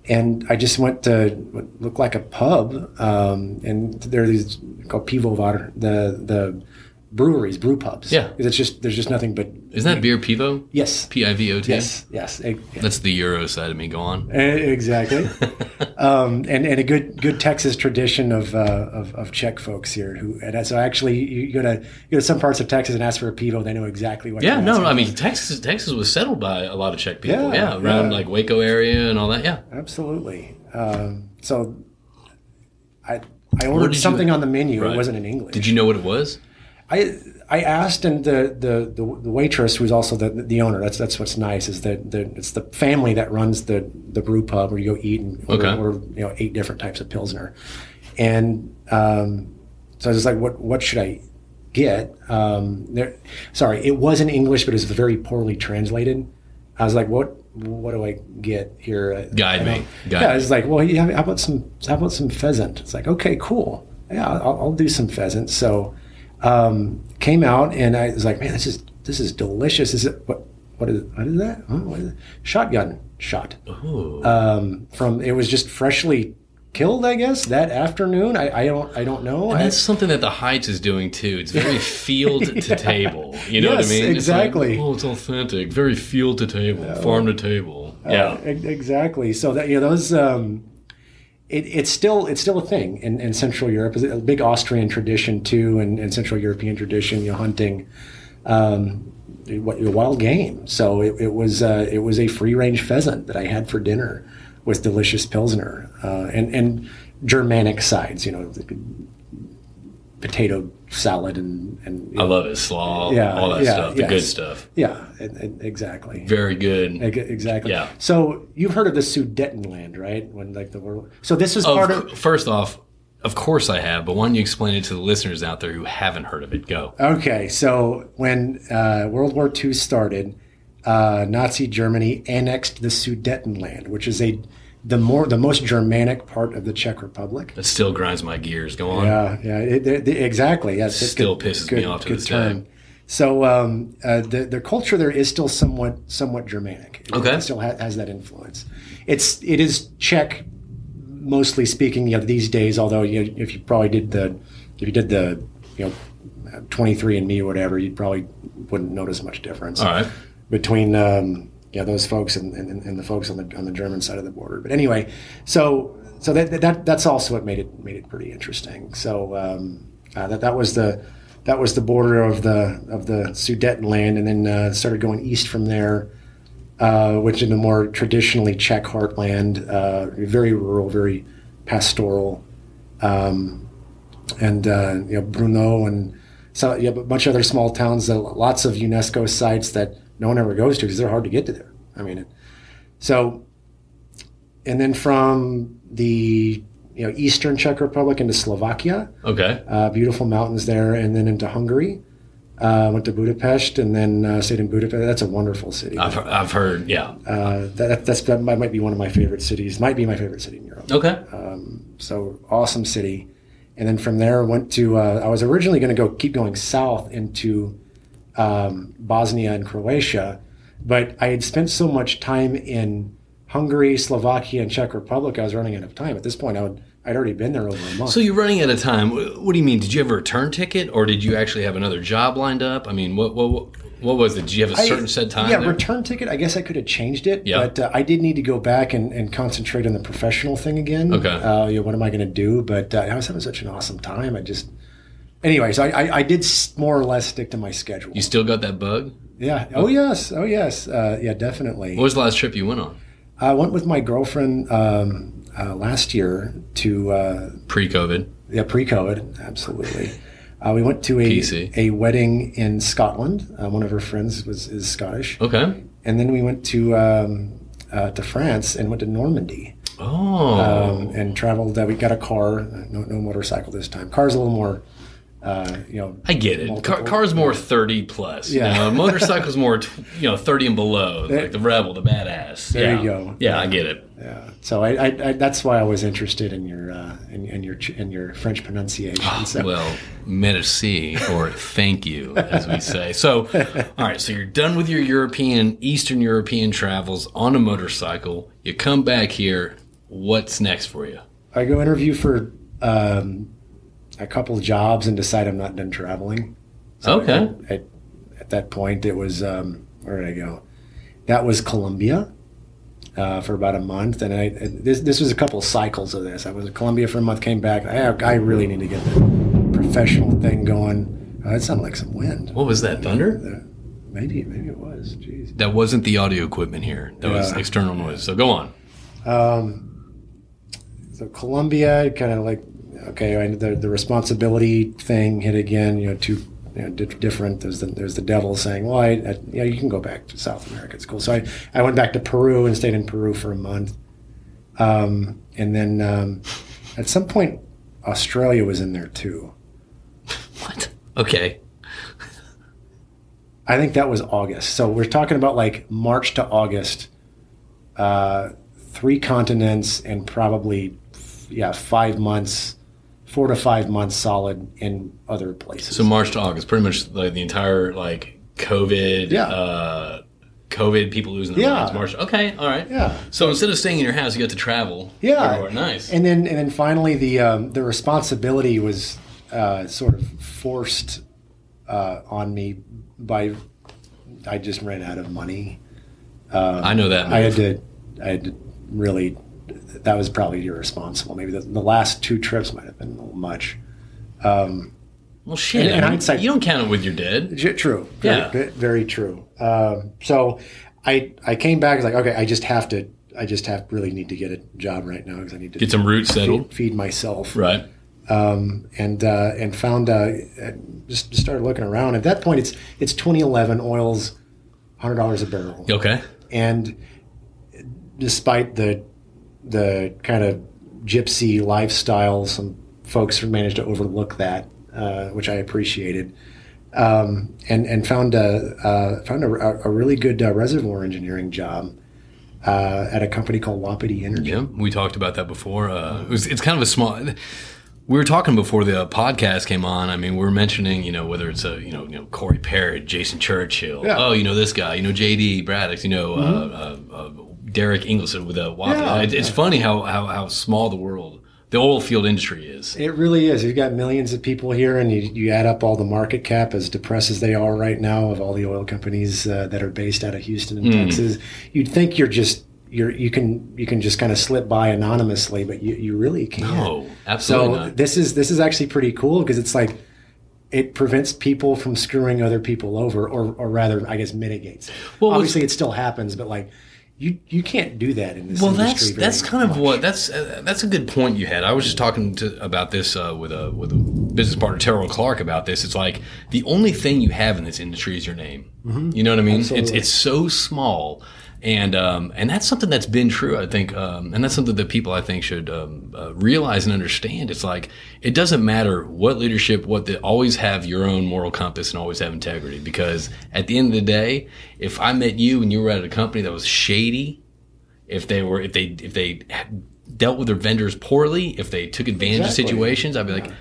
and I just went to what looked like a pub, um, and there are these called pivovar, the the breweries, brew pubs. Yeah. it's just there's just nothing but Isn't that beer Pivo? yes, P I V O T. yes, yes. That's the Euro side of me. Go on. Eh, Exactly, <laughs> um, and and a good good Texas tradition of, uh, of of Czech folks here who and so actually you go to you go to some parts of Texas and ask for a pivo, they know exactly what. Yeah, no, I mean Texas. Texas was settled by a lot of Czech people. Yeah, Yeah, around yeah. like Waco area and all that. Yeah. absolutely. Um, so I I ordered you- something on the menu. Right. It wasn't in English. Did you know what it was? I I asked, and the the, the, waitress, who's also the the owner. That's that's what's nice is that the, it's the family that runs the the brew pub where you go eat and order, Okay. order, you know eight different types of pilsner, and um, so I was like, what what should I get? Um, there, sorry, it was in English, but it was very poorly translated. I was like, what what do I get here? Guide me. Guide yeah, it's like, well, yeah, how about some how about some pheasant? It's like, okay, cool. Yeah, I'll, I'll do some pheasant. So um, came out and I was like, man, this is this is delicious. Is it what what is what is that? Huh? What is it? Shotgun shot um, from it was just freshly killed, I guess that afternoon. I, I don't I don't know. and I- that's something that the Heights is doing too. It's very <laughs> field to table. You know what I Yes, mean? It's like, exactly. oh, it's authentic. Very field to table, farm to table. Yeah. Uh, e- exactly. So that you know those. Um, it, it's still it's still a thing in, in Central Europe. It's a big Austrian tradition too, and, and Central European tradition. You know, hunting, um, wild game. So it, it was uh, it was a free range pheasant that I had for dinner with delicious pilsner uh, and and Germanic sides. You know, potato salad and and I love it. Slaw, Yeah, all that yeah, stuff. The yes. good stuff. yeah, and- and exactly. Very good. Exactly. Yeah. So you've heard of the Sudetenland, right? When like the world. So this is Of part of. first off, of course I have, but why don't you explain it to the listeners out there who haven't heard of it? Go. Okay, so when uh, World War II started, uh, Nazi Germany annexed the Sudetenland, which is a the more the most Germanic part of the Czech Republic. That still grinds my gears. Go on. Yeah, yeah, it, it, it- exactly. Yes, it's Still good- pisses me off to good this term. day. So um, uh, the the culture there is still somewhat somewhat Germanic. It, Okay. it still ha- has that influence. It's it is Czech, mostly speaking. You know, these days. Although you if you probably did the if you did the you know twenty three and Me or whatever, you probably wouldn't notice much difference All right. between um, yeah those folks and, and, and the folks on the on the German side of the border. But anyway, so so that, that that's also what made it made it pretty interesting. So um, uh, that that was the that was the border of the of the Sudetenland, and then uh, started going east from there, uh, which in the more traditionally Czech heartland, uh, very rural, very pastoral, um, and uh, you know Brno and so yeah, bunch of other small towns, uh, lots of UNESCO sites that no one ever goes to because they're hard to get to there. I mean, so and then from the you know eastern Czech Republic into Slovakia, Okay. uh, beautiful mountains there, and then into Hungary. Uh, went to Budapest and then uh, stayed in Budapest. That's a wonderful city. I've, I've heard. Yeah. Uh, that, that's that might, be one of my favorite cities. Might be my favorite city in Europe. Okay. So awesome city. And then from there, went to. Uh, I was originally going to go keep going south into um, Bosnia and Croatia, but I had spent so much time in Hungary, Slovakia, and Czech Republic. I was running out of time. At this point, I would. I'd already been there over a month. So you're running out of time. What do you mean? Did you have a return ticket, or did you actually have another job lined up? I mean, what what what was it? Did you have a certain set time? Yeah, there? return ticket. I guess I could have changed it, Yeah. but uh, I did need to go back and, and concentrate on the professional thing again. Okay. Uh, you know, what am I going to do? But uh, I was having such an awesome time. I just, anyways, I, I, I did more or less stick to my schedule. you still got that bug? yeah. Oh yes. Oh yes. Uh, yeah, definitely. What was the last trip you went on? I went with my girlfriend um, uh, last year to uh, Pre-COVID. yeah pre-COVID. Absolutely. Uh, we went to a PC. a wedding in Scotland. Uh, one of her friends was is Scottish. Okay. and then we went to um, uh, to France and went to Normandy Oh. um, and traveled. Uh, we got a car, no, no motorcycle this time. Car's a little more, uh, you know. I get it. Car, car's more thirty plus. Yeah. You know, <laughs> motorcycle's more t- you know thirty and below, like the rebel, the badass. There yeah. you go. Yeah, I get it. Yeah. So I, I, I that's why I was interested in your uh, in, in your in your French pronunciation. So, Well, merci or thank you, as we say. So, <laughs> all right. So you're done with your European, Eastern European travels on a motorcycle. You come back here. What's next for you? I go interview for um, a couple jobs and decide I'm not done traveling. So Okay. At, at, at that point, it was um, where did I go? That was Colombia uh, for about a month, and I this this was a couple of cycles of this. I was in Colombia for a month, came back. I, I really need to get the professional thing going. Uh, it sounded like some wind. What was that? Thunder? Uh, maybe maybe it was. Jeez. That wasn't the audio equipment here. That was external noise. So go on. So Colombia, kind of like okay, I, the the responsibility thing hit again. You know, two you know, di- different. There's the there's the devil saying, well, I, I, yeah, you can go back to South America. It's cool. So I I went back to Peru and stayed in Peru for a month, um, and then um, at some point Australia was in there too. What? Okay. I think that was August. So we're talking about like March to August, uh, three continents and probably, yeah, five months, four to five months solid in other places. So March to August, pretty much like the entire like COVID. Yeah. Uh, COVID, people losing their Yeah. minds. March. Okay. All right. Yeah. So instead of staying in your house, you got to travel. Yeah. everywhere. Nice. and then and then finally the um, the responsibility was uh, sort of forced uh, on me by I just ran out of money. I know that. I had to I had to really that was probably irresponsible. Maybe the, the last two trips might have been a little much. Well, shit. in hindsight- you don't count it with your dead. True. Very, Yeah. ve- Very true. Um, so I I came back. I was like, okay, I just have to. I just have really need to get a job right now because I need to Get some roots settled. feed, feed myself. Right. Um, and uh, and found uh, just started looking around. At that point, it's it's 2011. Oil's hundred dollars a barrel. Okay. And despite the the kind of gypsy lifestyle, some folks managed to overlook that, uh, which I appreciated. um, and and found a uh, found a, a really good uh, reservoir engineering job uh, at a company called Wapiti Energy. Yeah, we talked about that before. Uh, it was, it's kind of a small. We were talking before the podcast came on. I mean, we were mentioning, you know, whether it's a, you know, you know, Corey Parrott, Jason Churchill. Yeah. Oh, you know this guy. You know, JD Braddock. You know, uh, uh, uh, Derek Ingleson with a Wapiti. Yeah. It- it's funny how, how how small the world, the oil field industry is. It really is. You've got millions of people here, and you, you add up all the market cap, as depressed as they are right now, of all the oil companies uh, that are based out of Houston and Texas. You'd think you're just you're you can you can just kind of slip by anonymously, but you, you really can't. No, absolutely So not. this is this is actually pretty cool because it's like it prevents people from screwing other people over, or or rather, I guess mitigates. Well, obviously, it still happens, but like you you can't do that in this Well, industry. Well, that's that's kind of what that's uh, that's a good point you had. I was just talking to, about this uh, with a with a business partner, Terrell Clark, about this. It's like the only thing you have in this industry is your name. You know what I mean? It's Mm-hmm. It's so small, and um, and that's something that's been true. I think, um, and that's something that people I think should um, uh, realize and understand. It's like it doesn't matter what leadership, what the always have your own moral compass and always have integrity. Because at the end of the day, if I met you and you were at a company that was shady if they were if they if they dealt with their vendors poorly, if they took advantage Exactly. of situations, I'd be like,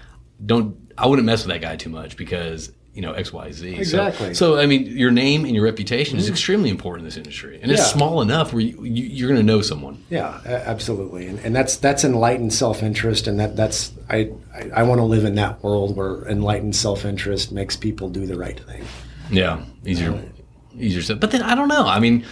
don't I wouldn't mess with that guy too much because you know X Y Z. So- Exactly. So, I mean, your name and your reputation is mm-hmm. extremely important in this industry, and it's small enough where you, you, you're going to know someone. Yeah, absolutely, and, and that's that's enlightened self interest, and that that's I I, I want to live in that world where enlightened self interest makes people do the right thing. Yeah, easier, easier said. But then I don't know. I mean.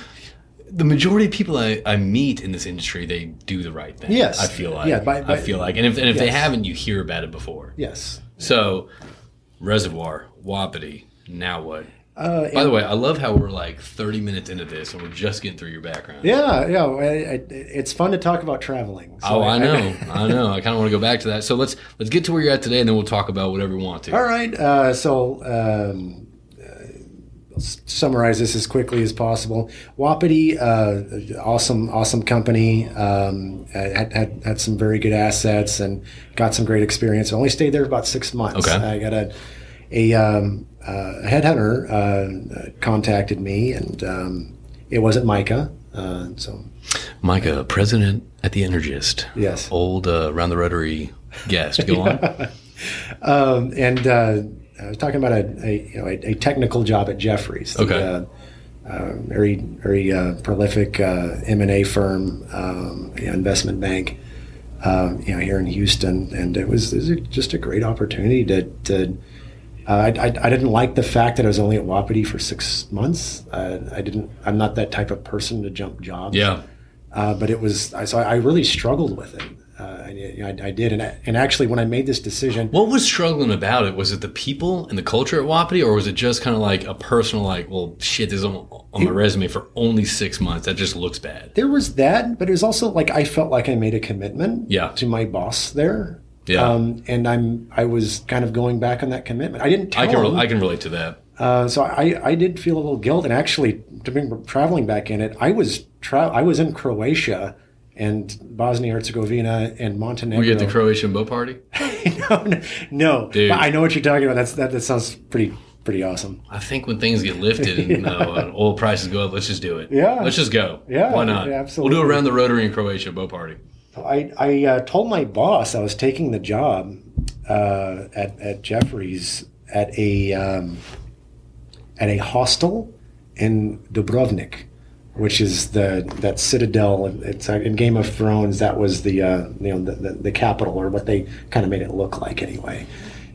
The majority of people I, I meet in this industry, they do the right thing. Yes. I feel like. Yeah, by- I feel like, and if and if they haven't, you hear about it before. Yes. So, Reservoir, Wapiti, now what? Uh, By the way, I love how we're like 30 minutes into this and we're just getting through your background. yeah, yeah. I, I, it's fun to talk about traveling. So Oh, I know, I know. I kind of want to go back to that. So let's let's get to where you're at today, and then we'll talk about whatever we want to. All right. Uh, so, um, summarize this as quickly as possible. Wapiti, uh, awesome, awesome company. Um, had, had had some very good assets and got some great experience. I only stayed there about six months. Okay. I got a a, um, uh, headhunter uh, contacted me, and um, it wasn't Micah. Uh, so Micah, president at the Energist. Yes. Old uh, round the rotary guest. Go <laughs> on. um, and uh, I was talking about a, a you know a, a technical job at Jefferies. the, Okay. uh, uh, very very uh, prolific uh, M and A firm, um, you know, investment bank, um, you know, here in Houston, and it was, it was just a great opportunity to. to uh, I, I, I didn't like the fact that I was only at Wapiti for six months. Uh, I didn't. I'm not that type of person to jump jobs. Yeah. Uh, but it was. I, so I really struggled with it. Uh, and, I, I did, and, I, and actually, when I made this decision, What was struggling about it? Was it the people and the culture at Wapiti, or was it just kind of like a personal, like, well, shit, this is on, on my resume for only six months. That just looks bad. there was that, but it was also like I felt like I made a commitment Yeah. to my boss there. Yeah. Um, and I'm I was kind of going back on that commitment. I didn't tell I can him. I can relate to that. uh, so I, I did feel a little guilt, and actually, to bring traveling back in it, I was tra- I was in Croatia and Bosnia Herzegovina and Montenegro. We get the Croatian boat party? <laughs> no, no, no. Dude. But I know what you're talking about. That's that. That sounds pretty pretty awesome. I think when things get lifted <laughs> and, uh, oil prices go up, let's just do it. Yeah. Let's just go. Yeah, Why not? yeah, We'll absolutely. do around the Rotary in Croatia boat party. I, I uh, told my boss I was taking the job uh, at, at Jefferies at a um, at a hostel in Dubrovnik, which is the that citadel. It's uh, in Game of Thrones. That was the uh, you know the, the, the capital, or what they kind of made it look like anyway.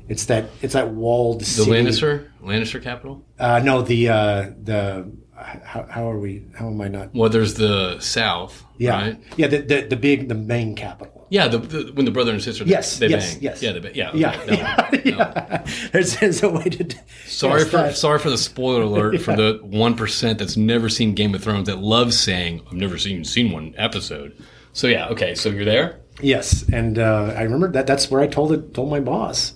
It's that it's that walled The city. Lannister, Lannister capital. Uh, no, the uh, the how, how are we? How am I not? Well, there's the South. Yeah, Right? yeah. The, the the big the main capital. Yeah. The, the when the brother and sister. Yes, They yes, bang. yes. Yeah. They bang. Yeah. Yeah, okay, that one. <laughs> yeah, yeah. There's, there's a way to. Sorry yes, for that- sorry for the spoiler alert for <laughs> the one percent that's never seen Game of Thrones that loves saying I've never seen seen one episode. So yeah, okay, so you're there. Yes, and uh, I remember that. That's where I told it. Told my boss.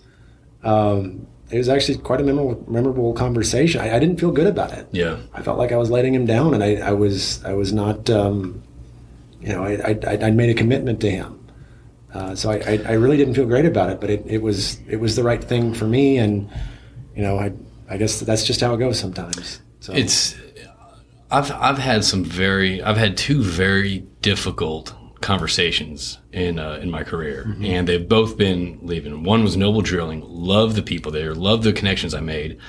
Um, it was actually quite a memorable, memorable conversation. I, I didn't feel good about it. Yeah, I felt like I was letting him down, and I, I was I was not. Um, you know, I I I made a commitment to him. Uh, so I, I, I really didn't feel great about it, but it, it was it was the right thing for me, and you know I I guess that's just how it goes sometimes. So It's I've I've had some very I've had two very difficult conversations in uh, in my career, and they've both been leaving. One was Noble Drilling, love the people there, love the connections I made,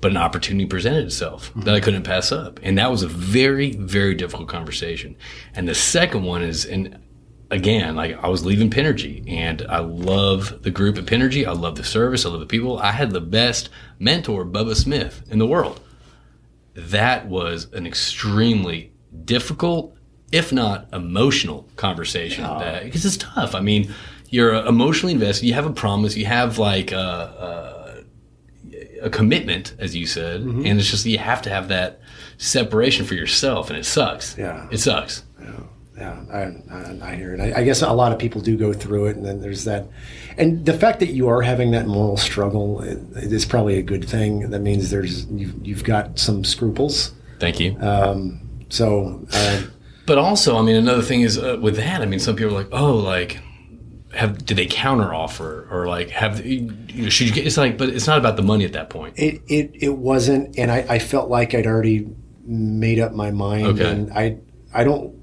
but an opportunity presented itself that I couldn't pass up, and that was a very very difficult conversation. And the second one is and. Again, like I was leaving Pinnergy, and I love the group at Pinnergy. I love the service. I love the people. I had the best mentor, Bubba Smith, in the world that was an extremely difficult, if not emotional, conversation. that- Because it's tough. I mean, you're emotionally invested. You have a promise. You have like a, a, a commitment, as you said, and it's just you have to have that separation for yourself, and it sucks. Yeah. it sucks. Yeah, I, I, I hear it. I, I guess a lot of people do go through it, and then there's that. And the fact that you are having that moral struggle is probably a good thing. That means there's you've, you've got some scruples. Thank you. Um, so uh, But also, I mean, another thing is uh, with that. I mean, some people are like, oh, like, have did they counter offer or like have you know should you get? It's like, but it's not about the money at that point. it, it it wasn't, and I, I felt like I'd already made up my mind, Okay. and I I don't.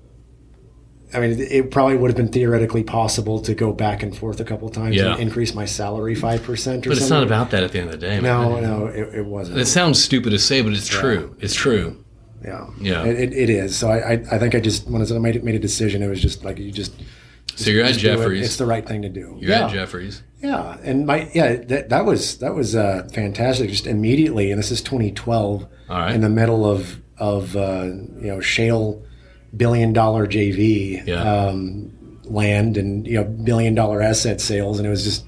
I mean, it probably would have been theoretically possible to go back and forth a couple times Yeah. and increase my salary five percent or something. But something. it's not about that at the end of the day. man. No, no, it, it wasn't. It sounds stupid to say, but it's true. It's true. Yeah, Yeah. It, it, it is. So I, I, I think I just when I made made a decision, it was just like you just. So you're at do it. Jefferies. It's the right thing to do. You're yeah, at Jefferies. yeah, and my yeah that, that was that was uh, fantastic. Just immediately, and this is 2012, All right. in the middle of of uh, you know shale billion dollar JV Yeah. um, land and you know billion dollar asset sales, and it was just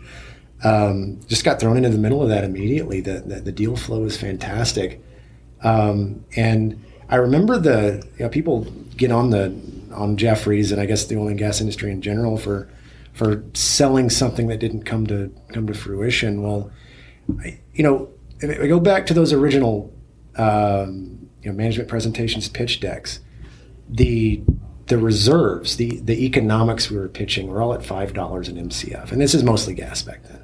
um, just got thrown into the middle of that immediately. The the, the deal flow was fantastic, um, and I remember the you know people get on the on Jefferies and I guess the oil and gas industry in general for for selling something that didn't come to come to fruition. Well, I, you know, if I go back to those original um, you know management presentations, pitch decks, the the reserves, the the economics we were pitching were all at five dollars an MCF, and this is mostly gas back then.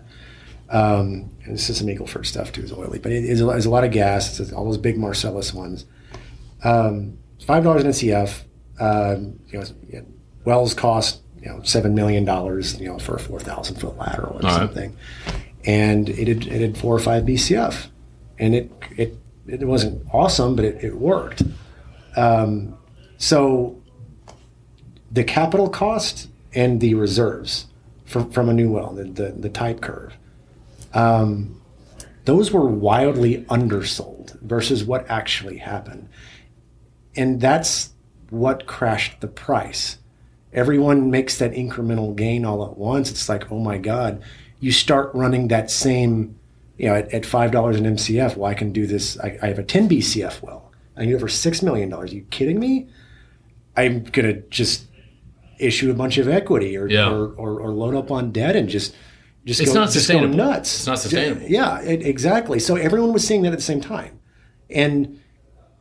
Um, and this is some Eagle Ford stuff too, is oily, but it is a lot of gas. It's all those big Marcellus ones. Um, five dollars an MCF. Um, you know, wells cost you know seven million dollars, you know, for a four thousand foot lateral or right. something, and it had, it had four or five BCF, and it it it wasn't awesome, but it, it worked. Um, so the capital cost and the reserves from, from a new well, the, the, the type curve, um, those were wildly undersold versus what actually happened. And that's what crashed the price. Everyone makes that incremental gain all at once. It's like, oh my God, you start running that same, you know, at, at $5 an MCF. Well, I can do this. I, I have a 10 BCF well. I need over $6 million. Are you kidding me? I'm going to just issue a bunch of equity or, Yeah. or, or, or load up on debt and just, just It's go, not just sustainable. nuts. It's not sustainable. Yeah, it, exactly. So everyone was seeing that at the same time. And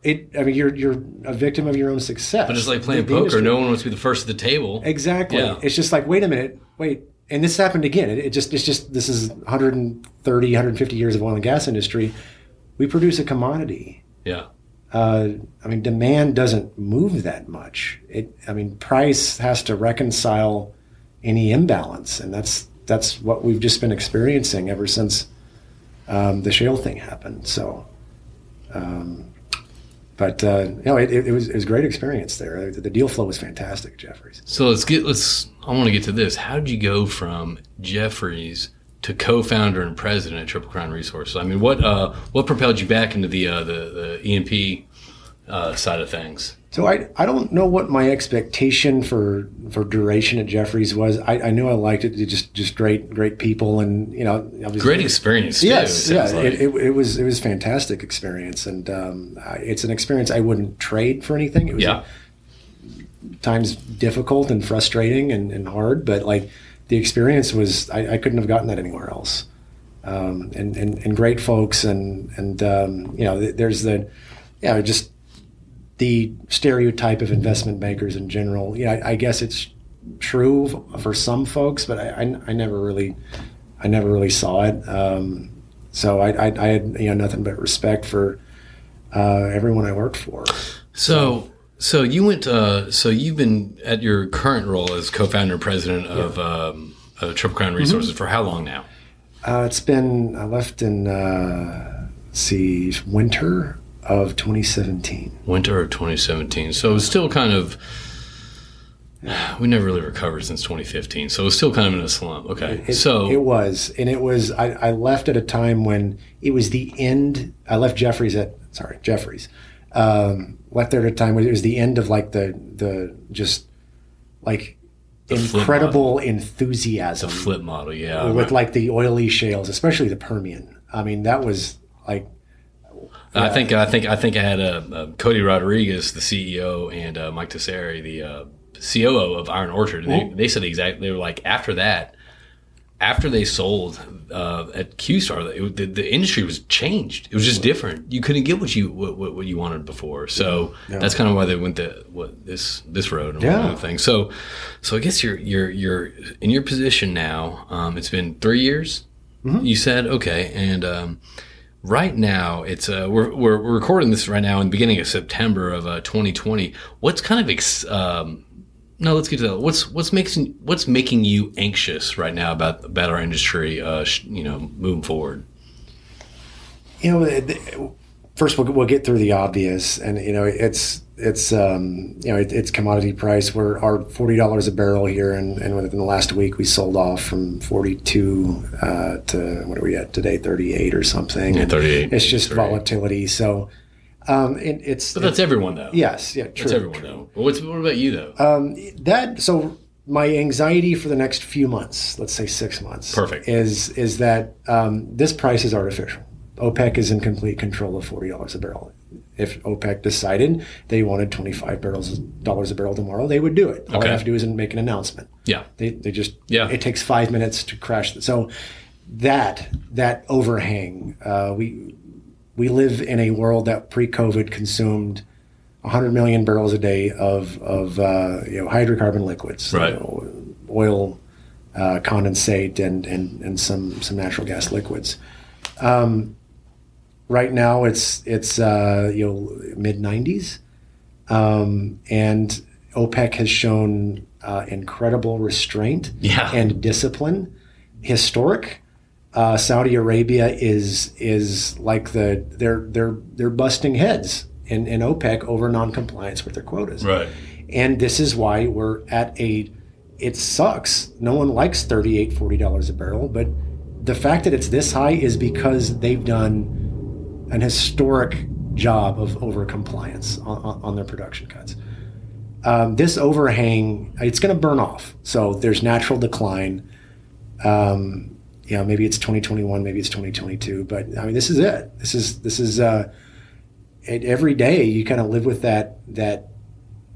it, I mean, you're, you're a victim of your own success. But it's like playing The- the poker, industry- no one wants to be the first at the table. Exactly. Yeah. It's just like, wait a minute, wait. And this happened again. It, it just, it's just, this is 130, 150 years of oil and gas industry. We produce a commodity. Yeah. Uh, I mean, demand doesn't move that much. It, I mean, price has to reconcile any imbalance, and that's that's what we've just been experiencing ever since um, the shale thing happened. So, um, but uh, know, it, it, was it was a great experience there. The, the deal flow was fantastic, Jefferies. So let's get let's. I want to get to this. How did you go from Jefferies to co-founder and president at Triple Crown Resources? I mean, what uh, what propelled you back into the uh, the, the E&P uh, side of things? So I, I don't know what my expectation for for duration at Jefferies was. I, I knew I liked it. Just just great great people and you know obviously- Great experience. Too, Yes, it yeah, like. it, it, it was it was fantastic experience, and um, it's an experience I wouldn't trade for anything. It was yeah. times difficult and frustrating and, and hard, but like the experience was I, I couldn't have gotten that anywhere else. Um, and, and and great folks and and um, you know there's the yeah just the stereotype of investment bankers in general. Yeah, I, I guess it's true for some folks, but I, I, I never really I never really saw it. Um, so I, I, I had you know nothing but respect for uh, everyone I worked for. So, so you went. Uh, so you've been at your current role as co-founder and president of um, uh, Triple Crown Resources for how long now? Uh, it's been I left in uh, let's see winter of 2017. Winter of 2017. So it's still kind of. We never really recovered since 2015, so it's still kind of in a slump. Okay, It, so it was, and it was. I, I left at a time when it was the end. I left Jefferies at sorry Jefferies. Um, left there at a time when it was the end of like the the just like flip incredible enthusiasm flip model, yeah. with like the oily shales, especially the Permian. I mean, that was like I think I think I think I had uh, uh, Cody Rodriguez, the CEO, and uh, Mike Tesseri, the uh, COO of Iron Orchard. They, they said exactly. They were like after that, after they sold uh, at QStar, it, the, the industry was changed. It was just different. You couldn't get what you what, what, you wanted before. So that's kind of why they went the what this this road and Yeah. yeah. thing. So so I guess you're you're you're in your position now. Um, it's been three years. You said okay, and um, right now it's uh, we're, we're recording this right now in the beginning of September of uh, 2020. What's kind of ex- um, no, let's get to that. What's what's making what's making you anxious right now about about our industry? Uh, sh- you know, moving forward. you know, first we'll, we'll get through the obvious, and you know, it's it's um, you know, it, it's commodity price. We're our forty dollars a barrel here, and, and within the last week we sold off from forty two uh, to what are we at today, thirty eight or something. Yeah, 38, It's just 38. volatility. So um, it, it's But that's everyone though. yes, yeah, true. that's everyone though. But what's what about you though? Um, that so my anxiety for the next few months, let's say six months, Perfect. is is that um, this price is artificial. OPEC is in complete control of forty dollars a barrel. If OPEC decided they wanted twenty five barrels dollars a barrel tomorrow, they would do it. All Okay. they have to do is make an announcement. yeah, They, they just Yeah. It takes five minutes to crash. The, so that that overhang, uh, we we live in a world that pre-COVID consumed 100 million barrels a day of of uh, you know hydrocarbon liquids, Right. you know, oil, uh, condensate, and and and some some natural gas liquids. Um, right now, it's it's uh, you know mid 90s, um, and OPEC has shown uh, incredible restraint Yeah. and discipline, historic. Uh, Saudi Arabia is is like the they're they're they're busting heads in, in OPEC over noncompliance with their quotas. right. And this is why we're at a it sucks. No one likes 38 40 dollars a barrel, but the fact that it's this high is because they've done an historic job of over compliance on, on, their production cuts. Um, this overhang, it's going to burn off. So there's natural decline. Um, you know, maybe it's 2021, maybe it's 2022, but I mean, this is it. This is this is uh, it, every day you kind of live with that that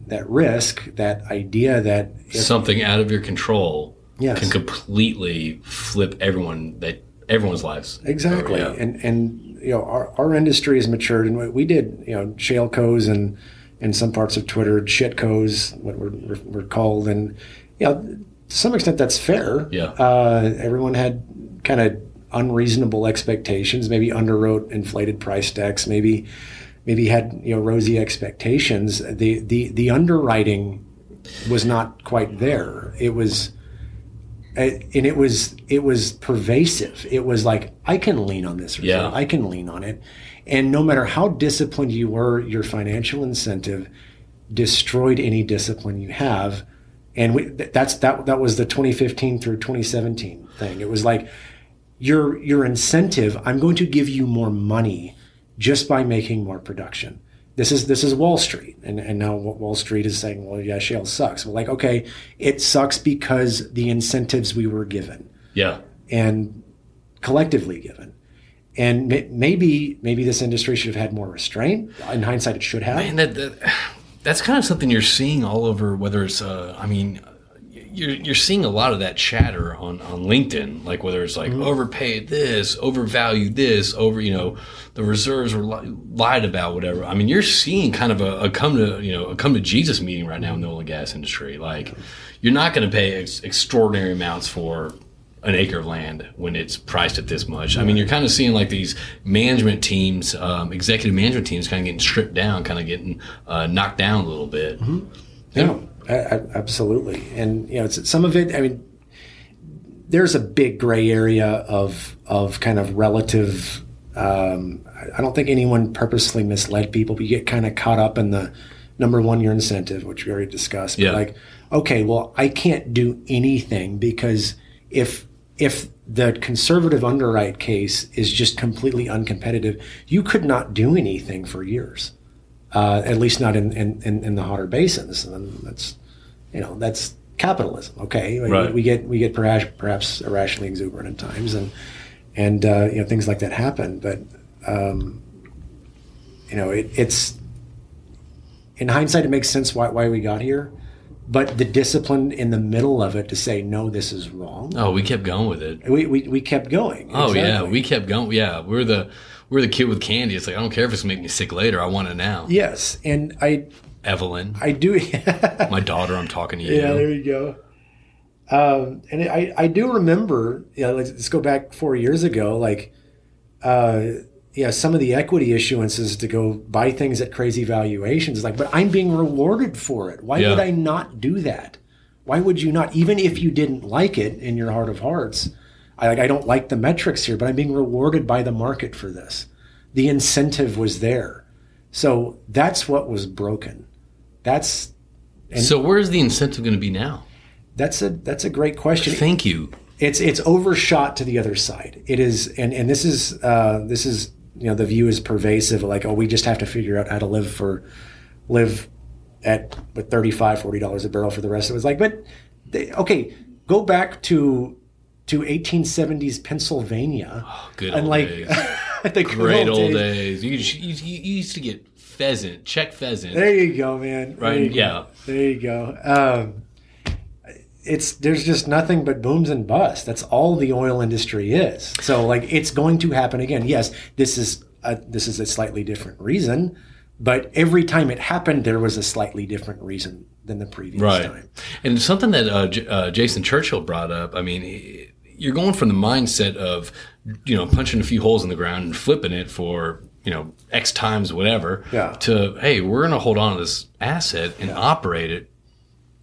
that risk, that idea that if, Something out of your control Yes. can completely flip everyone that everyone's lives. Exactly, and and you know our, our industry has matured, and we- we did you know shale co's and and some parts of Twitter shit co's what we're, we're, we're called, and you know to some extent that's fair. Yeah. uh, everyone had kind of unreasonable expectations, maybe underwrote inflated price decks, maybe maybe had you know rosy expectations. The the the underwriting was not quite there. It was and and it was it was pervasive. It was like I can lean on this, Yeah. I can lean on it, and no matter how disciplined you were, your financial incentive destroyed any discipline you have, and we, that's that that was the 2015 through 2017 thing. It was like your your incentive. I'm going to give you more money just by making more production. This is this is Wall Street, and and now Wall Street is saying, well, yeah, shale sucks. Well, like, okay, it sucks because the incentives we were given Yeah. and collectively given, and may- maybe maybe this industry should have had more restraint. In hindsight, it should have. And that, that that's kind of something you're seeing all over. Whether it's, uh, I mean, you're you're seeing a lot of that chatter on on LinkedIn, like whether it's like overpaid this, overvalued this, over you know the reserves were li- lied about, whatever. I mean, you're seeing kind of a, a come to you know a come to Jesus meeting right now in the oil and gas industry. Like, you're not going to pay ex- extraordinary amounts for an acre of land when it's priced at this much. I mean, you're kind of seeing like these management teams, um, executive management teams, kind of getting stripped down, kind of getting uh, knocked down a little bit. Yeah, I, I, absolutely. And you know, it's, some of it. I mean, there's a big gray area of of kind of relative. Um, I don't think anyone purposely misled people, but you get kind of caught up in the number one, your incentive, which we already discussed. But Yeah. like, okay, well, I can't do anything because if if the conservative underwrite case is just completely uncompetitive, you could not do anything for years. Uh, at least not in, in, in, in the hotter basins. And that's, you know, that's capitalism. Okay, We- Right. we get we get perhaps perhaps irrationally exuberant at times, and and uh, you know things like that happen. But um, you know, it, it's in hindsight, it makes sense why why we got here. But the discipline in the middle of it to say no, this is wrong. Oh, we kept going with it. We, we, we kept going. Oh yeah, we kept going. Yeah, we're the we're the kid with candy. It's like I don't care if it's make me sick later. I want it now. yes, and I Evelyn, I do. <laughs> my daughter, I'm talking to you. Yeah, there you go. Um, and I, I do remember, you know, let's, let's go back four years ago, like, uh, yeah, some of the equity issuances to go buy things at crazy valuations, like, but I'm being rewarded for it. Why Yeah. would I not do that? Why would you not, even if you didn't like it in your heart of hearts? I like, I don't like the metrics here, but I'm being rewarded by the market for this. The incentive was there, so that's what was broken. That's so where's the incentive going to be now? that's a that's a great question. Thank you. it's it's overshot to the other side. It is, and and this is uh, this is you know the view is pervasive. Like, oh, we just have to figure out how to live for live at with 35 40 dollars a barrel for the rest of it. It's like, but they, okay, go back to to 1870s Pennsylvania Oh, Good and old like days. <laughs> the Great old days. days. You, you, used to get pheasant, check pheasant. There you go, man. There Right, go. yeah. There you go. Um, it's there's just nothing but booms and busts. That's all the oil industry is. So like it's going to happen again. Yes, this is a, this is a slightly different reason, but every time it happened, there was a slightly different reason than the previous Right. time. And something that uh, J- uh, Jason Churchill brought up, I mean, he- you're going from the mindset of, you know, punching a few holes in the ground and flipping it for, you know, X times whatever, Yeah. to, hey, we're going to hold on to this asset and operate it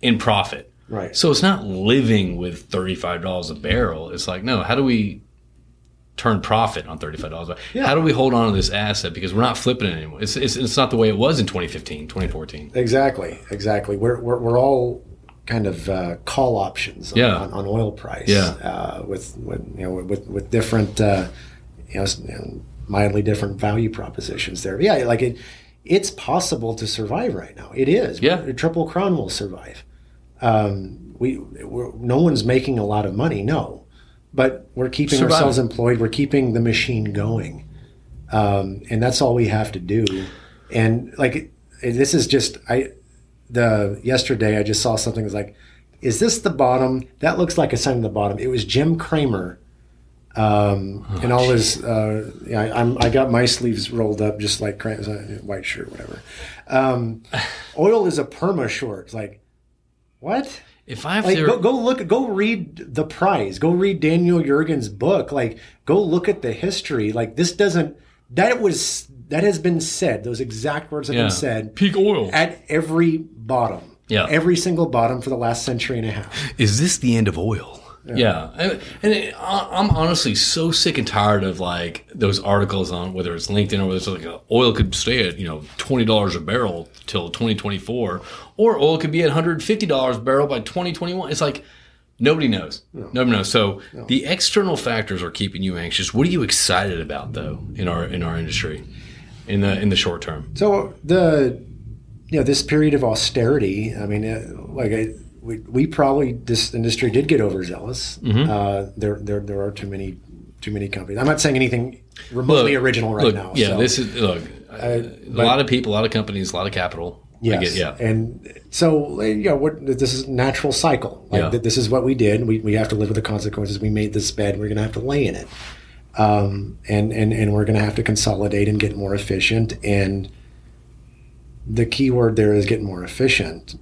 in profit. Right. So it's not living with $35 a barrel. It's like, no, how do we turn profit on $35 a barrel? Yeah. How do we hold on to this asset? Because we're not flipping it anymore. It's, it's, it's not the way it was in 2015, 2014. Exactly. Exactly. We're we're, we're all kind of uh, call options on, Yeah. on, on oil price. Yeah. Uh, with, with you know with with different uh, you know, s- you know, mildly different value propositions there. Yeah. Like it. It's possible to survive right now. It is. Yeah. Triple Crown will survive. Um, we we're, no one's making a lot of money. No, but we're keeping Survive. ourselves employed. We're keeping the machine going um, and that's all we have to do. And like this is just I the yesterday I just saw something that was like, is this the bottom? That looks like a sign of the bottom. It was Jim Cramer. Um, and all his, uh, yeah, I, I'm, I got my sleeves rolled up just like uh, white shirt, whatever. Um, <laughs> oil is a perma short. It's like, what? If I have Like, to, go, go look, go read the prize. Go read Daniel Yergin's book. Like, go look at the history. Like, this doesn't. That was that has been said. Those exact words have yeah, been said peak oil. at every bottom. Yeah. every single bottom for the last century and a half. is this the end of oil? Yeah, And- and it, I- I'm honestly so sick and tired of like those articles on whether it's LinkedIn or whether it's like oil could stay at you know twenty dollars a barrel till 2024, or oil could be at 150 dollars a barrel by 2021. It's like nobody knows. No. Nobody knows. So the external factors are keeping you anxious. What are you excited about though in our in our industry in the in the short term? So the you know this period of austerity. I mean, uh, like I, we we probably this industry did get overzealous. Mm-hmm. Uh, there there there are too many too many companies. I'm not saying anything remotely Look, original right look, now. Yeah, so. this is look. a lot of people, a lot of companies, a lot of capital. Yes. get- yeah. And so, you know, what, this is a natural cycle. Like Yeah. th- this is what we did. We, we have to live with the consequences. We made this bed. We're going to have to lay in it. Um, and, and, and we're going to have to consolidate and get more efficient. And the key word there is get more efficient.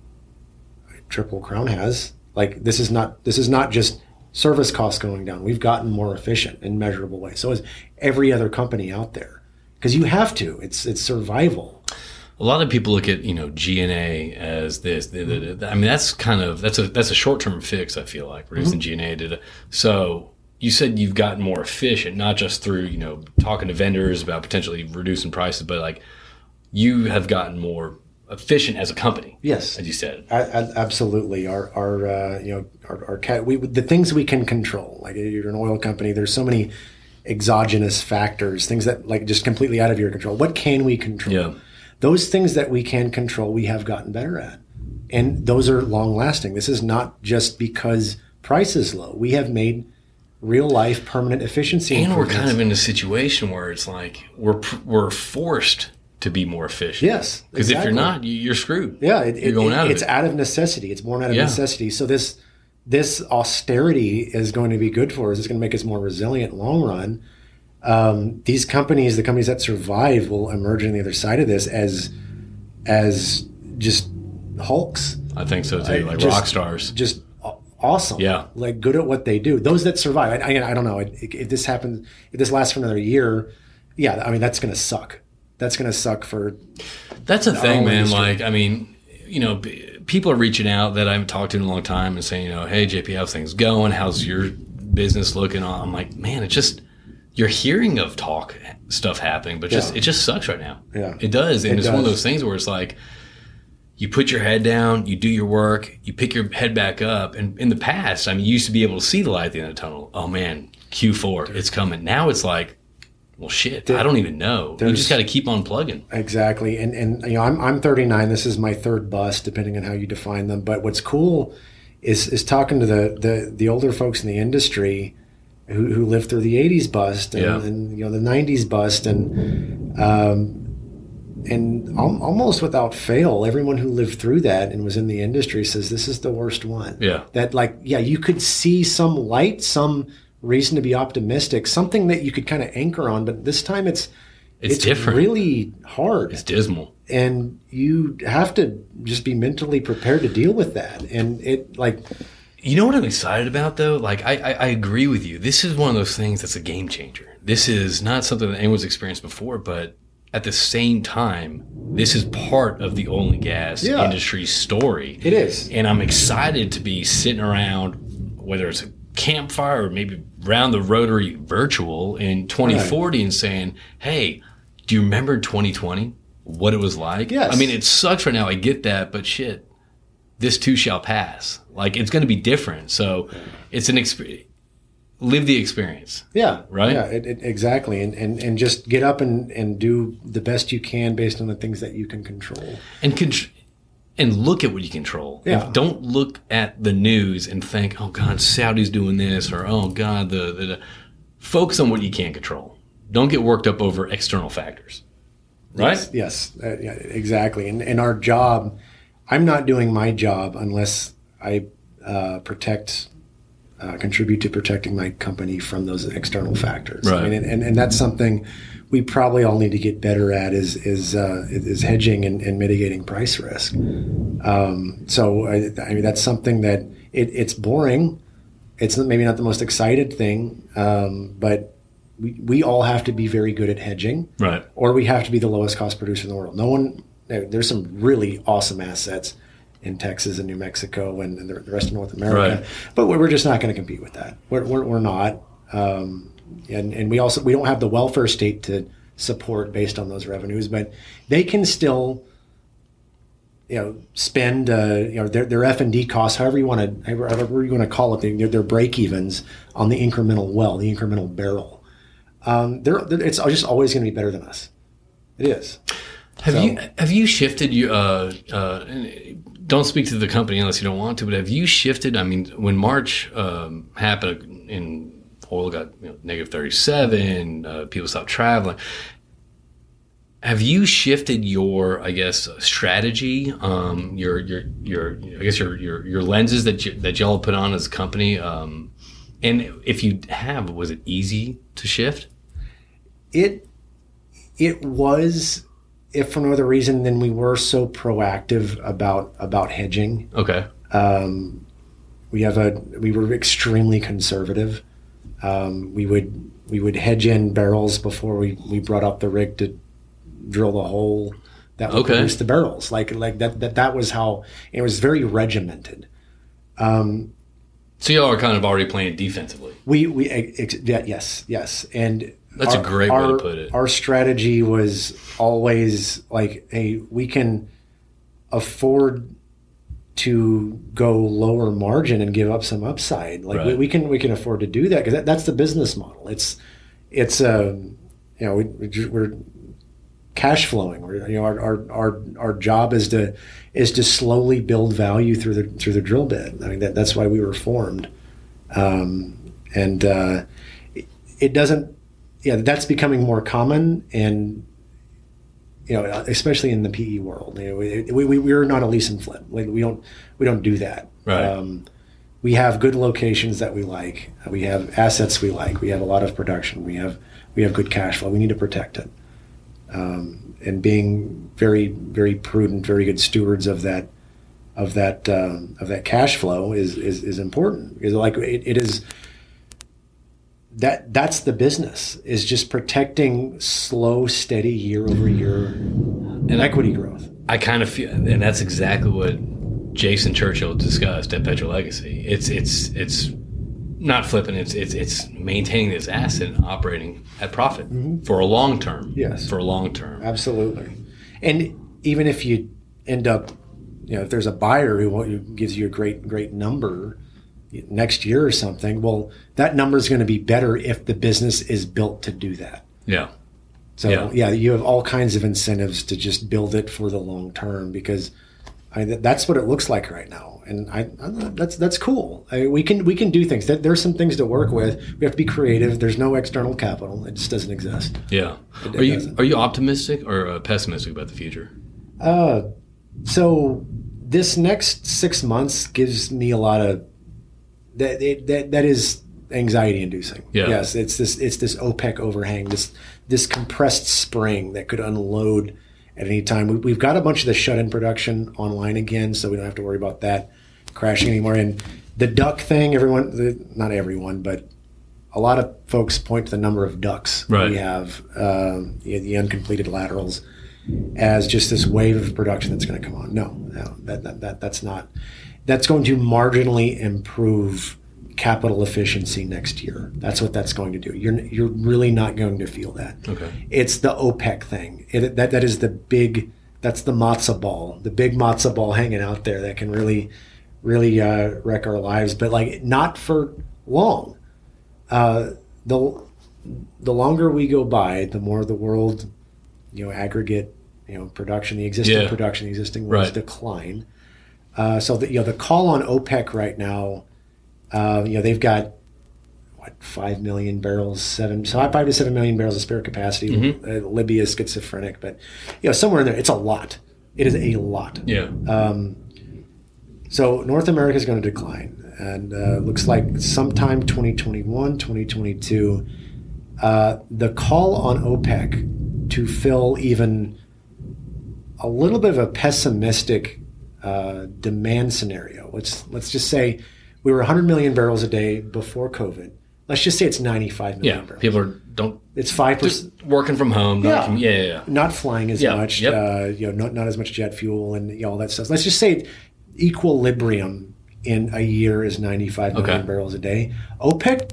Triple Crown has like, this is not, this is not just service costs going down. We've gotten more efficient in measurable ways. So is every other company out there because you have to. It's it's survival. A lot of people look at you know G&A as this. I mean, that's kind of that's a that's a short term fix. I feel like reducing G&A. Did so. You said you've gotten more efficient, not just through you know talking to vendors about potentially reducing prices, but like you have gotten more efficient as a company. Yes, as you said. I, I, absolutely. Our our uh, you know our, our cat we the things we can control. Like you're an oil company. There's so many exogenous factors, things that like just completely out of your control. What can we control? Yeah. Those things that we can control, we have gotten better at, and those are long lasting. This is not just because price is low. We have made real life permanent efficiency. And we're kind of in a situation where it's like we're we're forced to be more efficient. Yes, because exactly. if you're not, you're screwed. Yeah, it, you're going it, out of it's it. out of necessity. It's born out of yeah. necessity. So this this austerity is going to be good for us. It's going to make us more resilient long run. Um, these companies, the companies that survive, will emerge on the other side of this as as just hulks. I think so too, like just, rock stars. Just awesome. Yeah, like good at what they do. Those that survive. I, I, don't know if this happens. If this lasts for another year, yeah, I mean that's going to suck that's going to suck for. That's a thing, man. Industry. Like, I mean, you know, people are reaching out that I haven't talked to in a long time and saying, you know, hey, JP, how's things going? How's your business looking? I'm like, man, it just you're hearing of talk stuff happening, but just yeah. it just sucks right now. Yeah, it does, and it it's does. one of those things where it's like you put your head down, you do your work, you pick your head back up. And in the past, I mean, you used to be able to see the light at the end of the tunnel. Oh man, Q4, it's coming. Now it's like well, shit, there, I don't even know. You just got to keep on plugging. Exactly, and and you know, I'm I'm 39. This is my third bus, depending on how you define them. But what's cool is is talking to the the, the older folks in the industry who, who lived through the 80s bust and, yeah. and you know the 90s bust and um, and al- mm-hmm. almost without fail, everyone who lived through that and was in the industry says this is the worst one. Yeah, that like yeah, you could see some light, some reason to be optimistic, something that you could kind of anchor on. But this time it's it's, it's different. really hard. It's dismal. And you have to just be mentally prepared to deal with that. And it like you know what I'm excited about though? Like I, I, I agree with you. This is one of those things that's a game changer. This is not something that anyone's experienced before, but at the same time, this is part of the oil and gas yeah. industry story. It is. And I'm excited to be sitting around, whether it's a campfire or maybe round the rotary virtual in 2040 right. and saying, hey, do you remember 2020? What it was like? Yes. I mean, it sucks right now. I get that, but shit, this too shall pass. Like it's going to be different. So it's an experience. Live the experience. Yeah. Right. Yeah. It, it, exactly. And, and and just get up and and do the best you can based on the things that you can control. And con- and look at what you control. Yeah. If, don't look at the news and think, oh God, Saudi's doing this, or oh God, the, the, the, focus on what you can't control. Don't get worked up over external factors. Right? Yes, yes uh, yeah, exactly. And, and our job, I'm not doing my job unless I uh, protect, uh, contribute to protecting my company from those external factors. Right. I mean, and, and that's something we probably all need to get better at is is uh, is hedging and, and, mitigating price risk. Um, so I, I, mean that's something that it, it's boring. It's maybe not the most excited thing, um, but we, we all have to be very good at hedging, right? Or we have to be the lowest cost producer in the world. No one. There's some really awesome assets in Texas and New Mexico and, the rest of North America, right. but we're just not going to compete with that. We're, we're, we're not. Um, and and we also we don't have the welfare state to support based on those revenues, but they can still you know spend uh, you know their their F and D costs, however you want to however you want to call it, their, their break evens on the incremental well, the incremental barrel. Um, they're, they're, it's just always going to be better than us. It is. Have so, you have you shifted? You uh, uh, don't speak to the company unless you don't want to. But have you shifted? I mean, when March um, happened in oil got you know, negative 37, uh, people stopped traveling. Have you shifted your, I guess, strategy, um, your, your, your, I guess your, your, your lenses that you, that y'all put on as a company? Um, and if you have, was it easy to shift? It, it was, if for no other reason than we were so proactive about, about hedging. Okay. Um, we have a we were extremely conservative. Um, we would we would hedge in barrels before we, we brought up the rig to drill the hole that would Okay. produce the barrels. Like like that that that was how it was very regimented. Um, So y'all are kind of already playing defensively. we we ex, yeah, yes yes and That's a great way to put it. Our strategy was always like, hey, we can afford to go lower margin and give up some upside. Like we, Right. we can we can afford to do that because that, that's the business model. It's it's um you know we, we we're cash flowing. We're, you know our, our our our job is to is to slowly build value through the through the drill bit. I mean that that's why we were formed. Um, and uh, it, it doesn't yeah that's becoming more common and you know especially in the PE world you know, we, we, we're not a lease and flip. We, we don't we don't do that. Right. um, we have good locations that we like. We have assets we like. We have a lot of production. We have we have good cash flow. We need to protect it. Um, and being very very prudent very good stewards of that of that um, of that cash flow is is, is important. Because like it, it is that that's the business is just protecting slow steady year over year And equity growth I kind of feel, and that's exactly what Jason Churchill discussed at Petro Legacy. It's it's it's not flipping. It's it's it's maintaining this asset and operating at profit for a long term. Mm-hmm. Yes. for a long term. absolutely and even if you end up you know if there's a buyer who, who gives you a great great number next year or something well that number is going to be better if the business is built to do that Yeah, So Yeah. yeah. you have all kinds of incentives to just build it for the long term because I, th- that's what it looks like right now, and I, I that's that's cool. I, we can we can do things. There- There's some things to work with. We have to be creative. There's no external capital. It just doesn't exist. yeah. It Are you doesn't. are you optimistic or uh, pessimistic about the future? Uh, so this next six months gives me a lot of that that that, that is anxiety inducing. Yeah. Yes, it's this it's this OPEC overhang, this this compressed spring that could unload at any time. We, we've got a bunch of the shut-in production online again, so we don't have to worry about that crashing anymore. And the DUC thing, everyone, the, not everyone, but a lot of folks point to the number of DUCs Right. we have, um, the, the uncompleted laterals, as just this wave of production that's going to come on. No, no, that, that, that that's not. That's going to marginally improve capital efficiency next year. That's what that's going to do. You're you're really not going to feel that. Okay. It's the OPEC thing. It, that that is the big. That's the matzo ball, the big matzo ball hanging out there that can really, really uh, wreck our lives. But like not for long. Uh, the the longer we go by, the more the world, you know, aggregate, you know, production, the existing Yeah. production, the existing worlds Right. decline. Uh, so the, you know, the call on OPEC right now, uh, you know, they've got what five million barrels, seven, so five to seven million barrels of spare capacity. Mm-hmm. Uh, Libya is schizophrenic, but you know, somewhere in there, it's a lot. It is a lot. Yeah. Um, so North America is going to decline, and uh, looks like sometime 2021, 2022, uh, the call on OPEC to fill even a little bit of a pessimistic uh, demand scenario. Let's let's just say we were 100 million barrels a day before COVID. Let's just say it's 95 million yeah. barrels. People are don't it's five percent working from home. not Yeah. com- yeah, yeah, yeah. not flying as Yeah, much, yep. uh, you know, not, not as much jet fuel and you know, all that stuff. Let's just say equilibrium in a year is 95 million Okay. barrels a day. OPEC,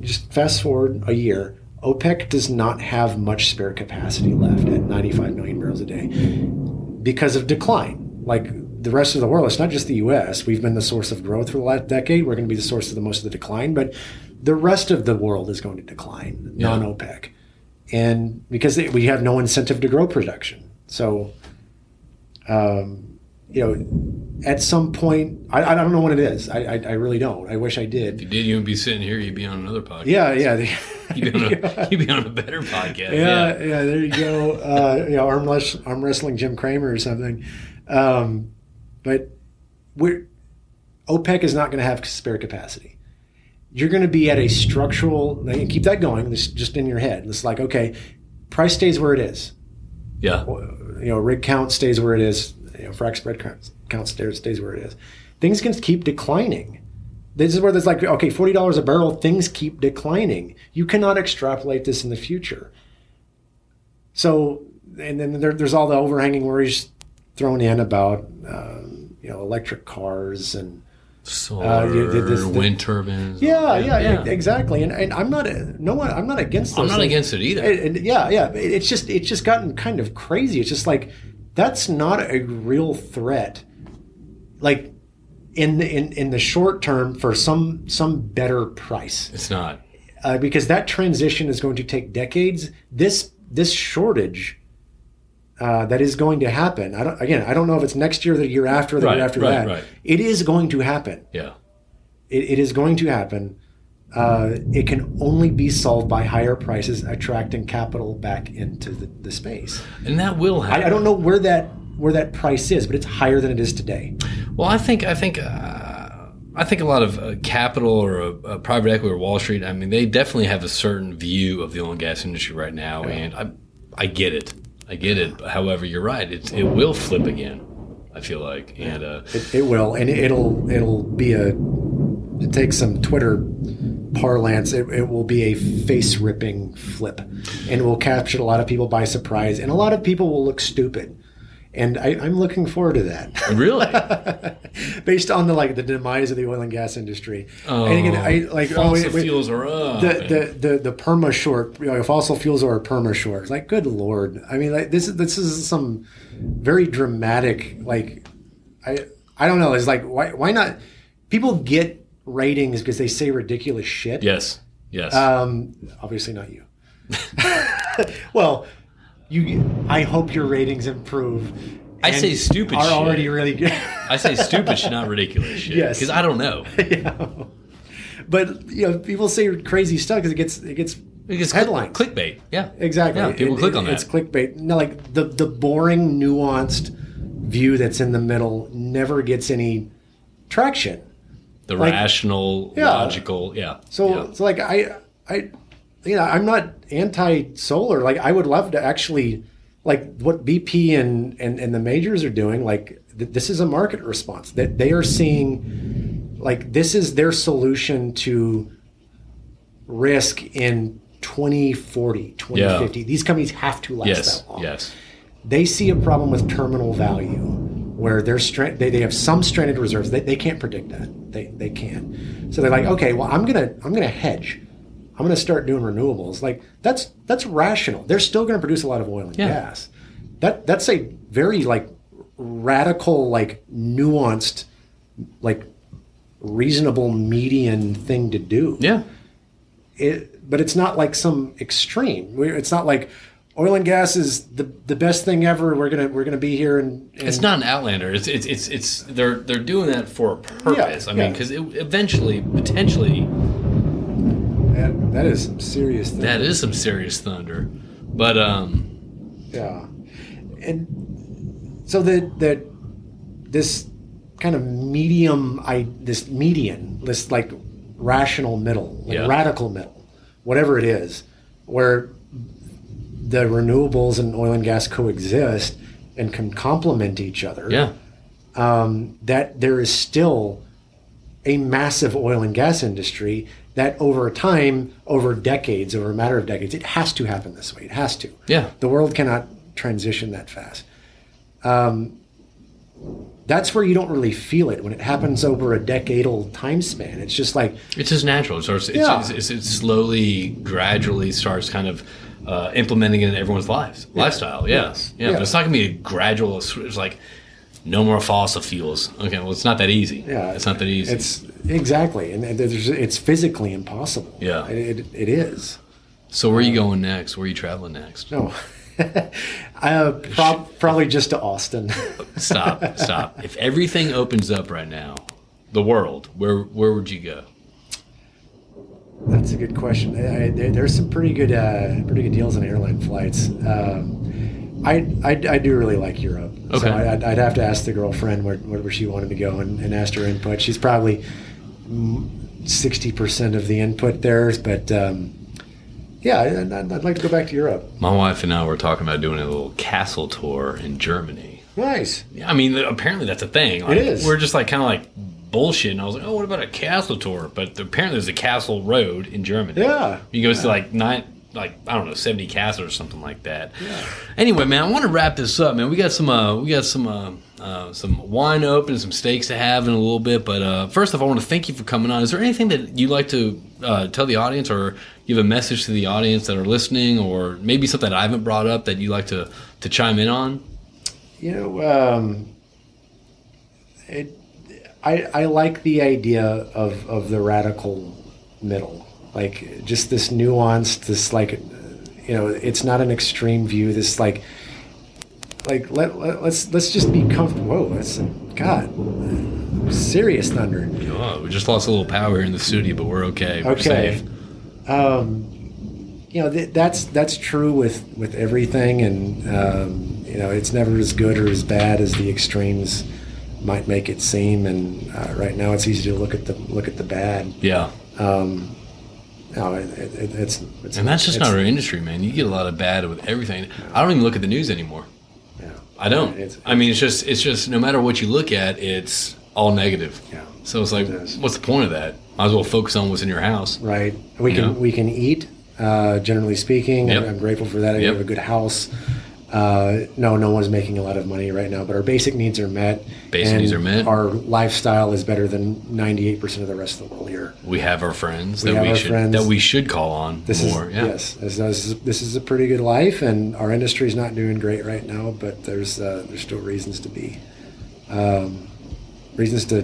just fast forward a year, OPEC does not have much spare capacity left at 95 million barrels a day because of decline. Like the rest of the world, it's not just the U.S. We've been the source of growth for the last decade. We're going to be the source of the most of the decline, but the rest of the world is going to decline, Yeah. non-OPEC, and because they, we have no incentive to grow production. So, um, you know, at some point, I, I don't know what it is. I, I, I really don't. I wish I did. If you did, you would be sitting here. You'd be on another podcast. Yeah, yeah. <laughs> You'd be on a, you'd be on a better podcast. yeah, yeah, there you go. Uh, you know, arm, arm wrestling Jim Cramer or something. Um, but we're OPEC is not going to have spare capacity. You're going to be at a structural. Keep that going. This just in your head. It's like okay, price stays where it is. Yeah. You know, rig count stays where it is. You know, frac spread count, stays stays where it is. Things can keep declining. This is where there's like, okay, forty dollars a barrel. Things keep declining. You cannot extrapolate this in the future. So, and then there, there's all the overhanging worries thrown in about um, you know electric cars and Solar, Uh, this- the- wind turbines. yeah, yeah, exactly. And, and I'm not a, no one. I'm not against. I'm not things. against it either. And, and yeah, yeah. it- It's just it's just gotten kind of crazy. It's just like that's not a real threat. Like in the, in in the short term for some some better price It's not. uh, because that transition is going to take decades. This this shortage. Uh, that is going to happen. I don't. Again, I don't know if it's next year, the year after, the Right, year after right, that. right. It is going to happen Yeah. it, it is going to happen. Uh, it can only be solved by higher prices, attracting capital back into the, the space. And that will happen. I, I don't know where that where that price is, but it's higher than it is today. Well, I think I think uh, I think a lot of uh, capital or uh, private equity or Wall Street. I mean, they definitely have a certain view of the oil and gas industry right now, and I I get it. I get it. However, you're right. It's, it will flip again. I feel like, and uh, It, it will, and it, will it'll be a it takes some Twitter parlance. It, it will be a face ripping flip, and it will capture a lot of people by surprise, and a lot of people will look stupid. And I, I'm looking forward to that. really, <laughs> based on the like the demise of the oil and gas industry. oh, and again, I like oh, fossil wait, wait, fuels are up. the, the the the perma short, you know, fossil fuels are a perma short. Like, good lord! I mean, like this is this is some very dramatic. Like, I I don't know. It's like why why not? People get ratings because they say ridiculous shit. yes, yes. Um, obviously not you. <laughs> well, you. I hope your ratings improve. I say stupid are shit. already really good. I say <laughs> stupid shit, not ridiculous shit. Yes. because I don't know. <laughs> yeah. But you know, people say crazy stuff because it gets it gets Because headlines. clickbait. Yeah, Exactly. Yeah, people It- click it- on that. It's clickbait. No, like the the boring, nuanced view that's in the middle never gets any traction. the like- rational, Yeah. logical. Yeah. So yeah. it's like I I you know I'm not anti solar. Like I would love to actually like what BP and and, and the majors are doing. Like th- this is a market response that they are seeing. Like this is their solution to risk in 2040 2050 these companies have to last yes, that long yes. they see a problem with terminal value where they're stra- they, they have some stranded reserves they, they can't predict that they, they can't so they're like okay well i'm gonna i'm gonna hedge i'm gonna start doing renewables like that's that's rational they're still gonna produce a lot of oil and Yeah. gas that that's a very like radical like nuanced like reasonable median thing to do Yeah. it, but it's not like some extreme. It's not like oil and gas is the the best thing ever. We're gonna we're gonna be here and, and It's not an outlander. It's it's it's, it's they're they're doing that for a purpose. I mean, yeah. because eventually, potentially, that, is some serious thing. that is some serious thunder. But um, yeah, and so that that this kind of medium, I this median, this like rational middle, like Yeah. radical middle, whatever it is, where the renewables and oil and gas coexist and can complement each other. yeah, um, that there is still a massive oil and gas industry that over time, over decades, over a matter of decades, it has to happen this way. It has to. yeah, The world cannot transition that fast. Um, that's where you don't really feel it when it happens over a decadal time span. It's just like, it's just natural. It starts. It's, Yeah. it's, it's, it slowly, gradually starts kind of. Uh, implementing it in everyone's lives, lifestyle, yeah, Yes. yeah, But it's not gonna be a gradual. It's like no more fossil fuels. Okay, well, it's not that easy. yeah, it's not that easy. It's exactly, and there's, it's physically impossible. Yeah. it, it, it is. so where are you going next? Where are you traveling next? No, <laughs> uh, prob- probably just to Austin. <laughs> Stop, stop. If everything opens up right now, the world, where where would you go? That's a good question. I, I, there's some pretty good, uh, pretty good deals on airline flights. Um, I, I, I do really like Europe. Okay. So I, I'd, I'd have to ask the girlfriend where, where she wanted to go and, and asked her input. She's probably sixty percent of the input there, but um, yeah, I'd, I'd like to go back to Europe. My wife and I were talking about doing a little castle tour in Germany. Nice. Yeah, I mean, apparently that's a thing. Like, It is. We're just like kind of like bullshit. And I was like, oh, what about a castle tour? But apparently, there's a castle road in Germany. Yeah. You go to like nine, like I don't know, seventy castles or something like that. Anyway, man, I want to wrap this up, man. We got some, uh, we got some, uh, uh, some wine open, some steaks to have in a little bit. But uh, first off, I want to thank you for coming on. Is there anything that you'd like to uh, tell the audience, or give a message to the audience that are listening, or maybe something that I haven't brought up that you'd like to to chime in on? You know, um, it, I, I like the idea of, of the radical middle, like just this nuanced, this like, you know, it's not an extreme view. This like, like let, let let's let's just be comfortable. Whoa, that's God, serious thunder. Oh, we just lost a little power here in the studio, but we're okay. We're Okay. safe. Um, you know th- that's that's true with with everything, and um, you know it's never as good or as bad as the extremes might make it seem. And uh, right now, it's easy to look at the look at the bad. Yeah. Um, no, it, it, it- it's, it's And that's just not our industry, man. You get a lot of bad with everything. I don't even look at the news anymore. I don't. It's- I mean, it's just it's just no matter what you look at, it's all negative. Yeah. So it's like, It what's the point of that? Might as well focus on what's in your house. right. We can Yeah. we can eat. Uh, generally speaking, Yep. I'm, I'm grateful for that. I Yep. have a good house. Uh, no, no one's making a lot of money right now, but our basic needs are met. Basic and needs are met. Our lifestyle is better than 98% of the rest of the world here. We have our friends We that have we our should friends. that we should call on This more. is yeah. yes, this is, this is a pretty good life, and our industry is not doing great right now. But there's uh, there's still reasons to be, um, reasons to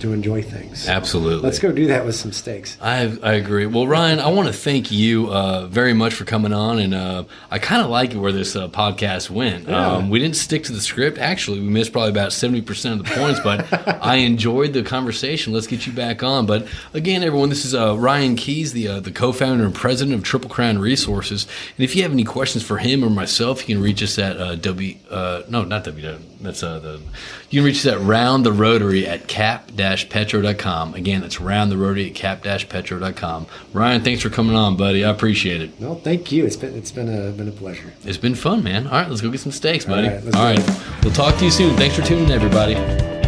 to enjoy things. Absolutely. Let's go do that with some steaks. I I agree. Well, Ryan, I want to thank you uh, very much for coming on, and uh, I kind of like where this uh, podcast went. Yeah. Um, we didn't stick to the script. Actually, we missed probably about seventy percent of the points, but <laughs> I enjoyed the conversation. Let's get you back on. But again, everyone, this is uh, Ryan Keys, the uh, the co-founder and president of Triple Crown Resources. And if you have any questions for him or myself, you can reach us at uh, w uh, no not w that's uh, the you can reach us at round the rotary at cap-petro.com. Again, that's round the rotary at cap-petro.com. Ryan, thanks for coming on, buddy. I appreciate it. No, thank you. It's been it's been a been a pleasure. It's been fun, man. All right, let's go get some steaks, buddy. All right, let's All right. We'll talk to you soon. Thanks for tuning in, everybody.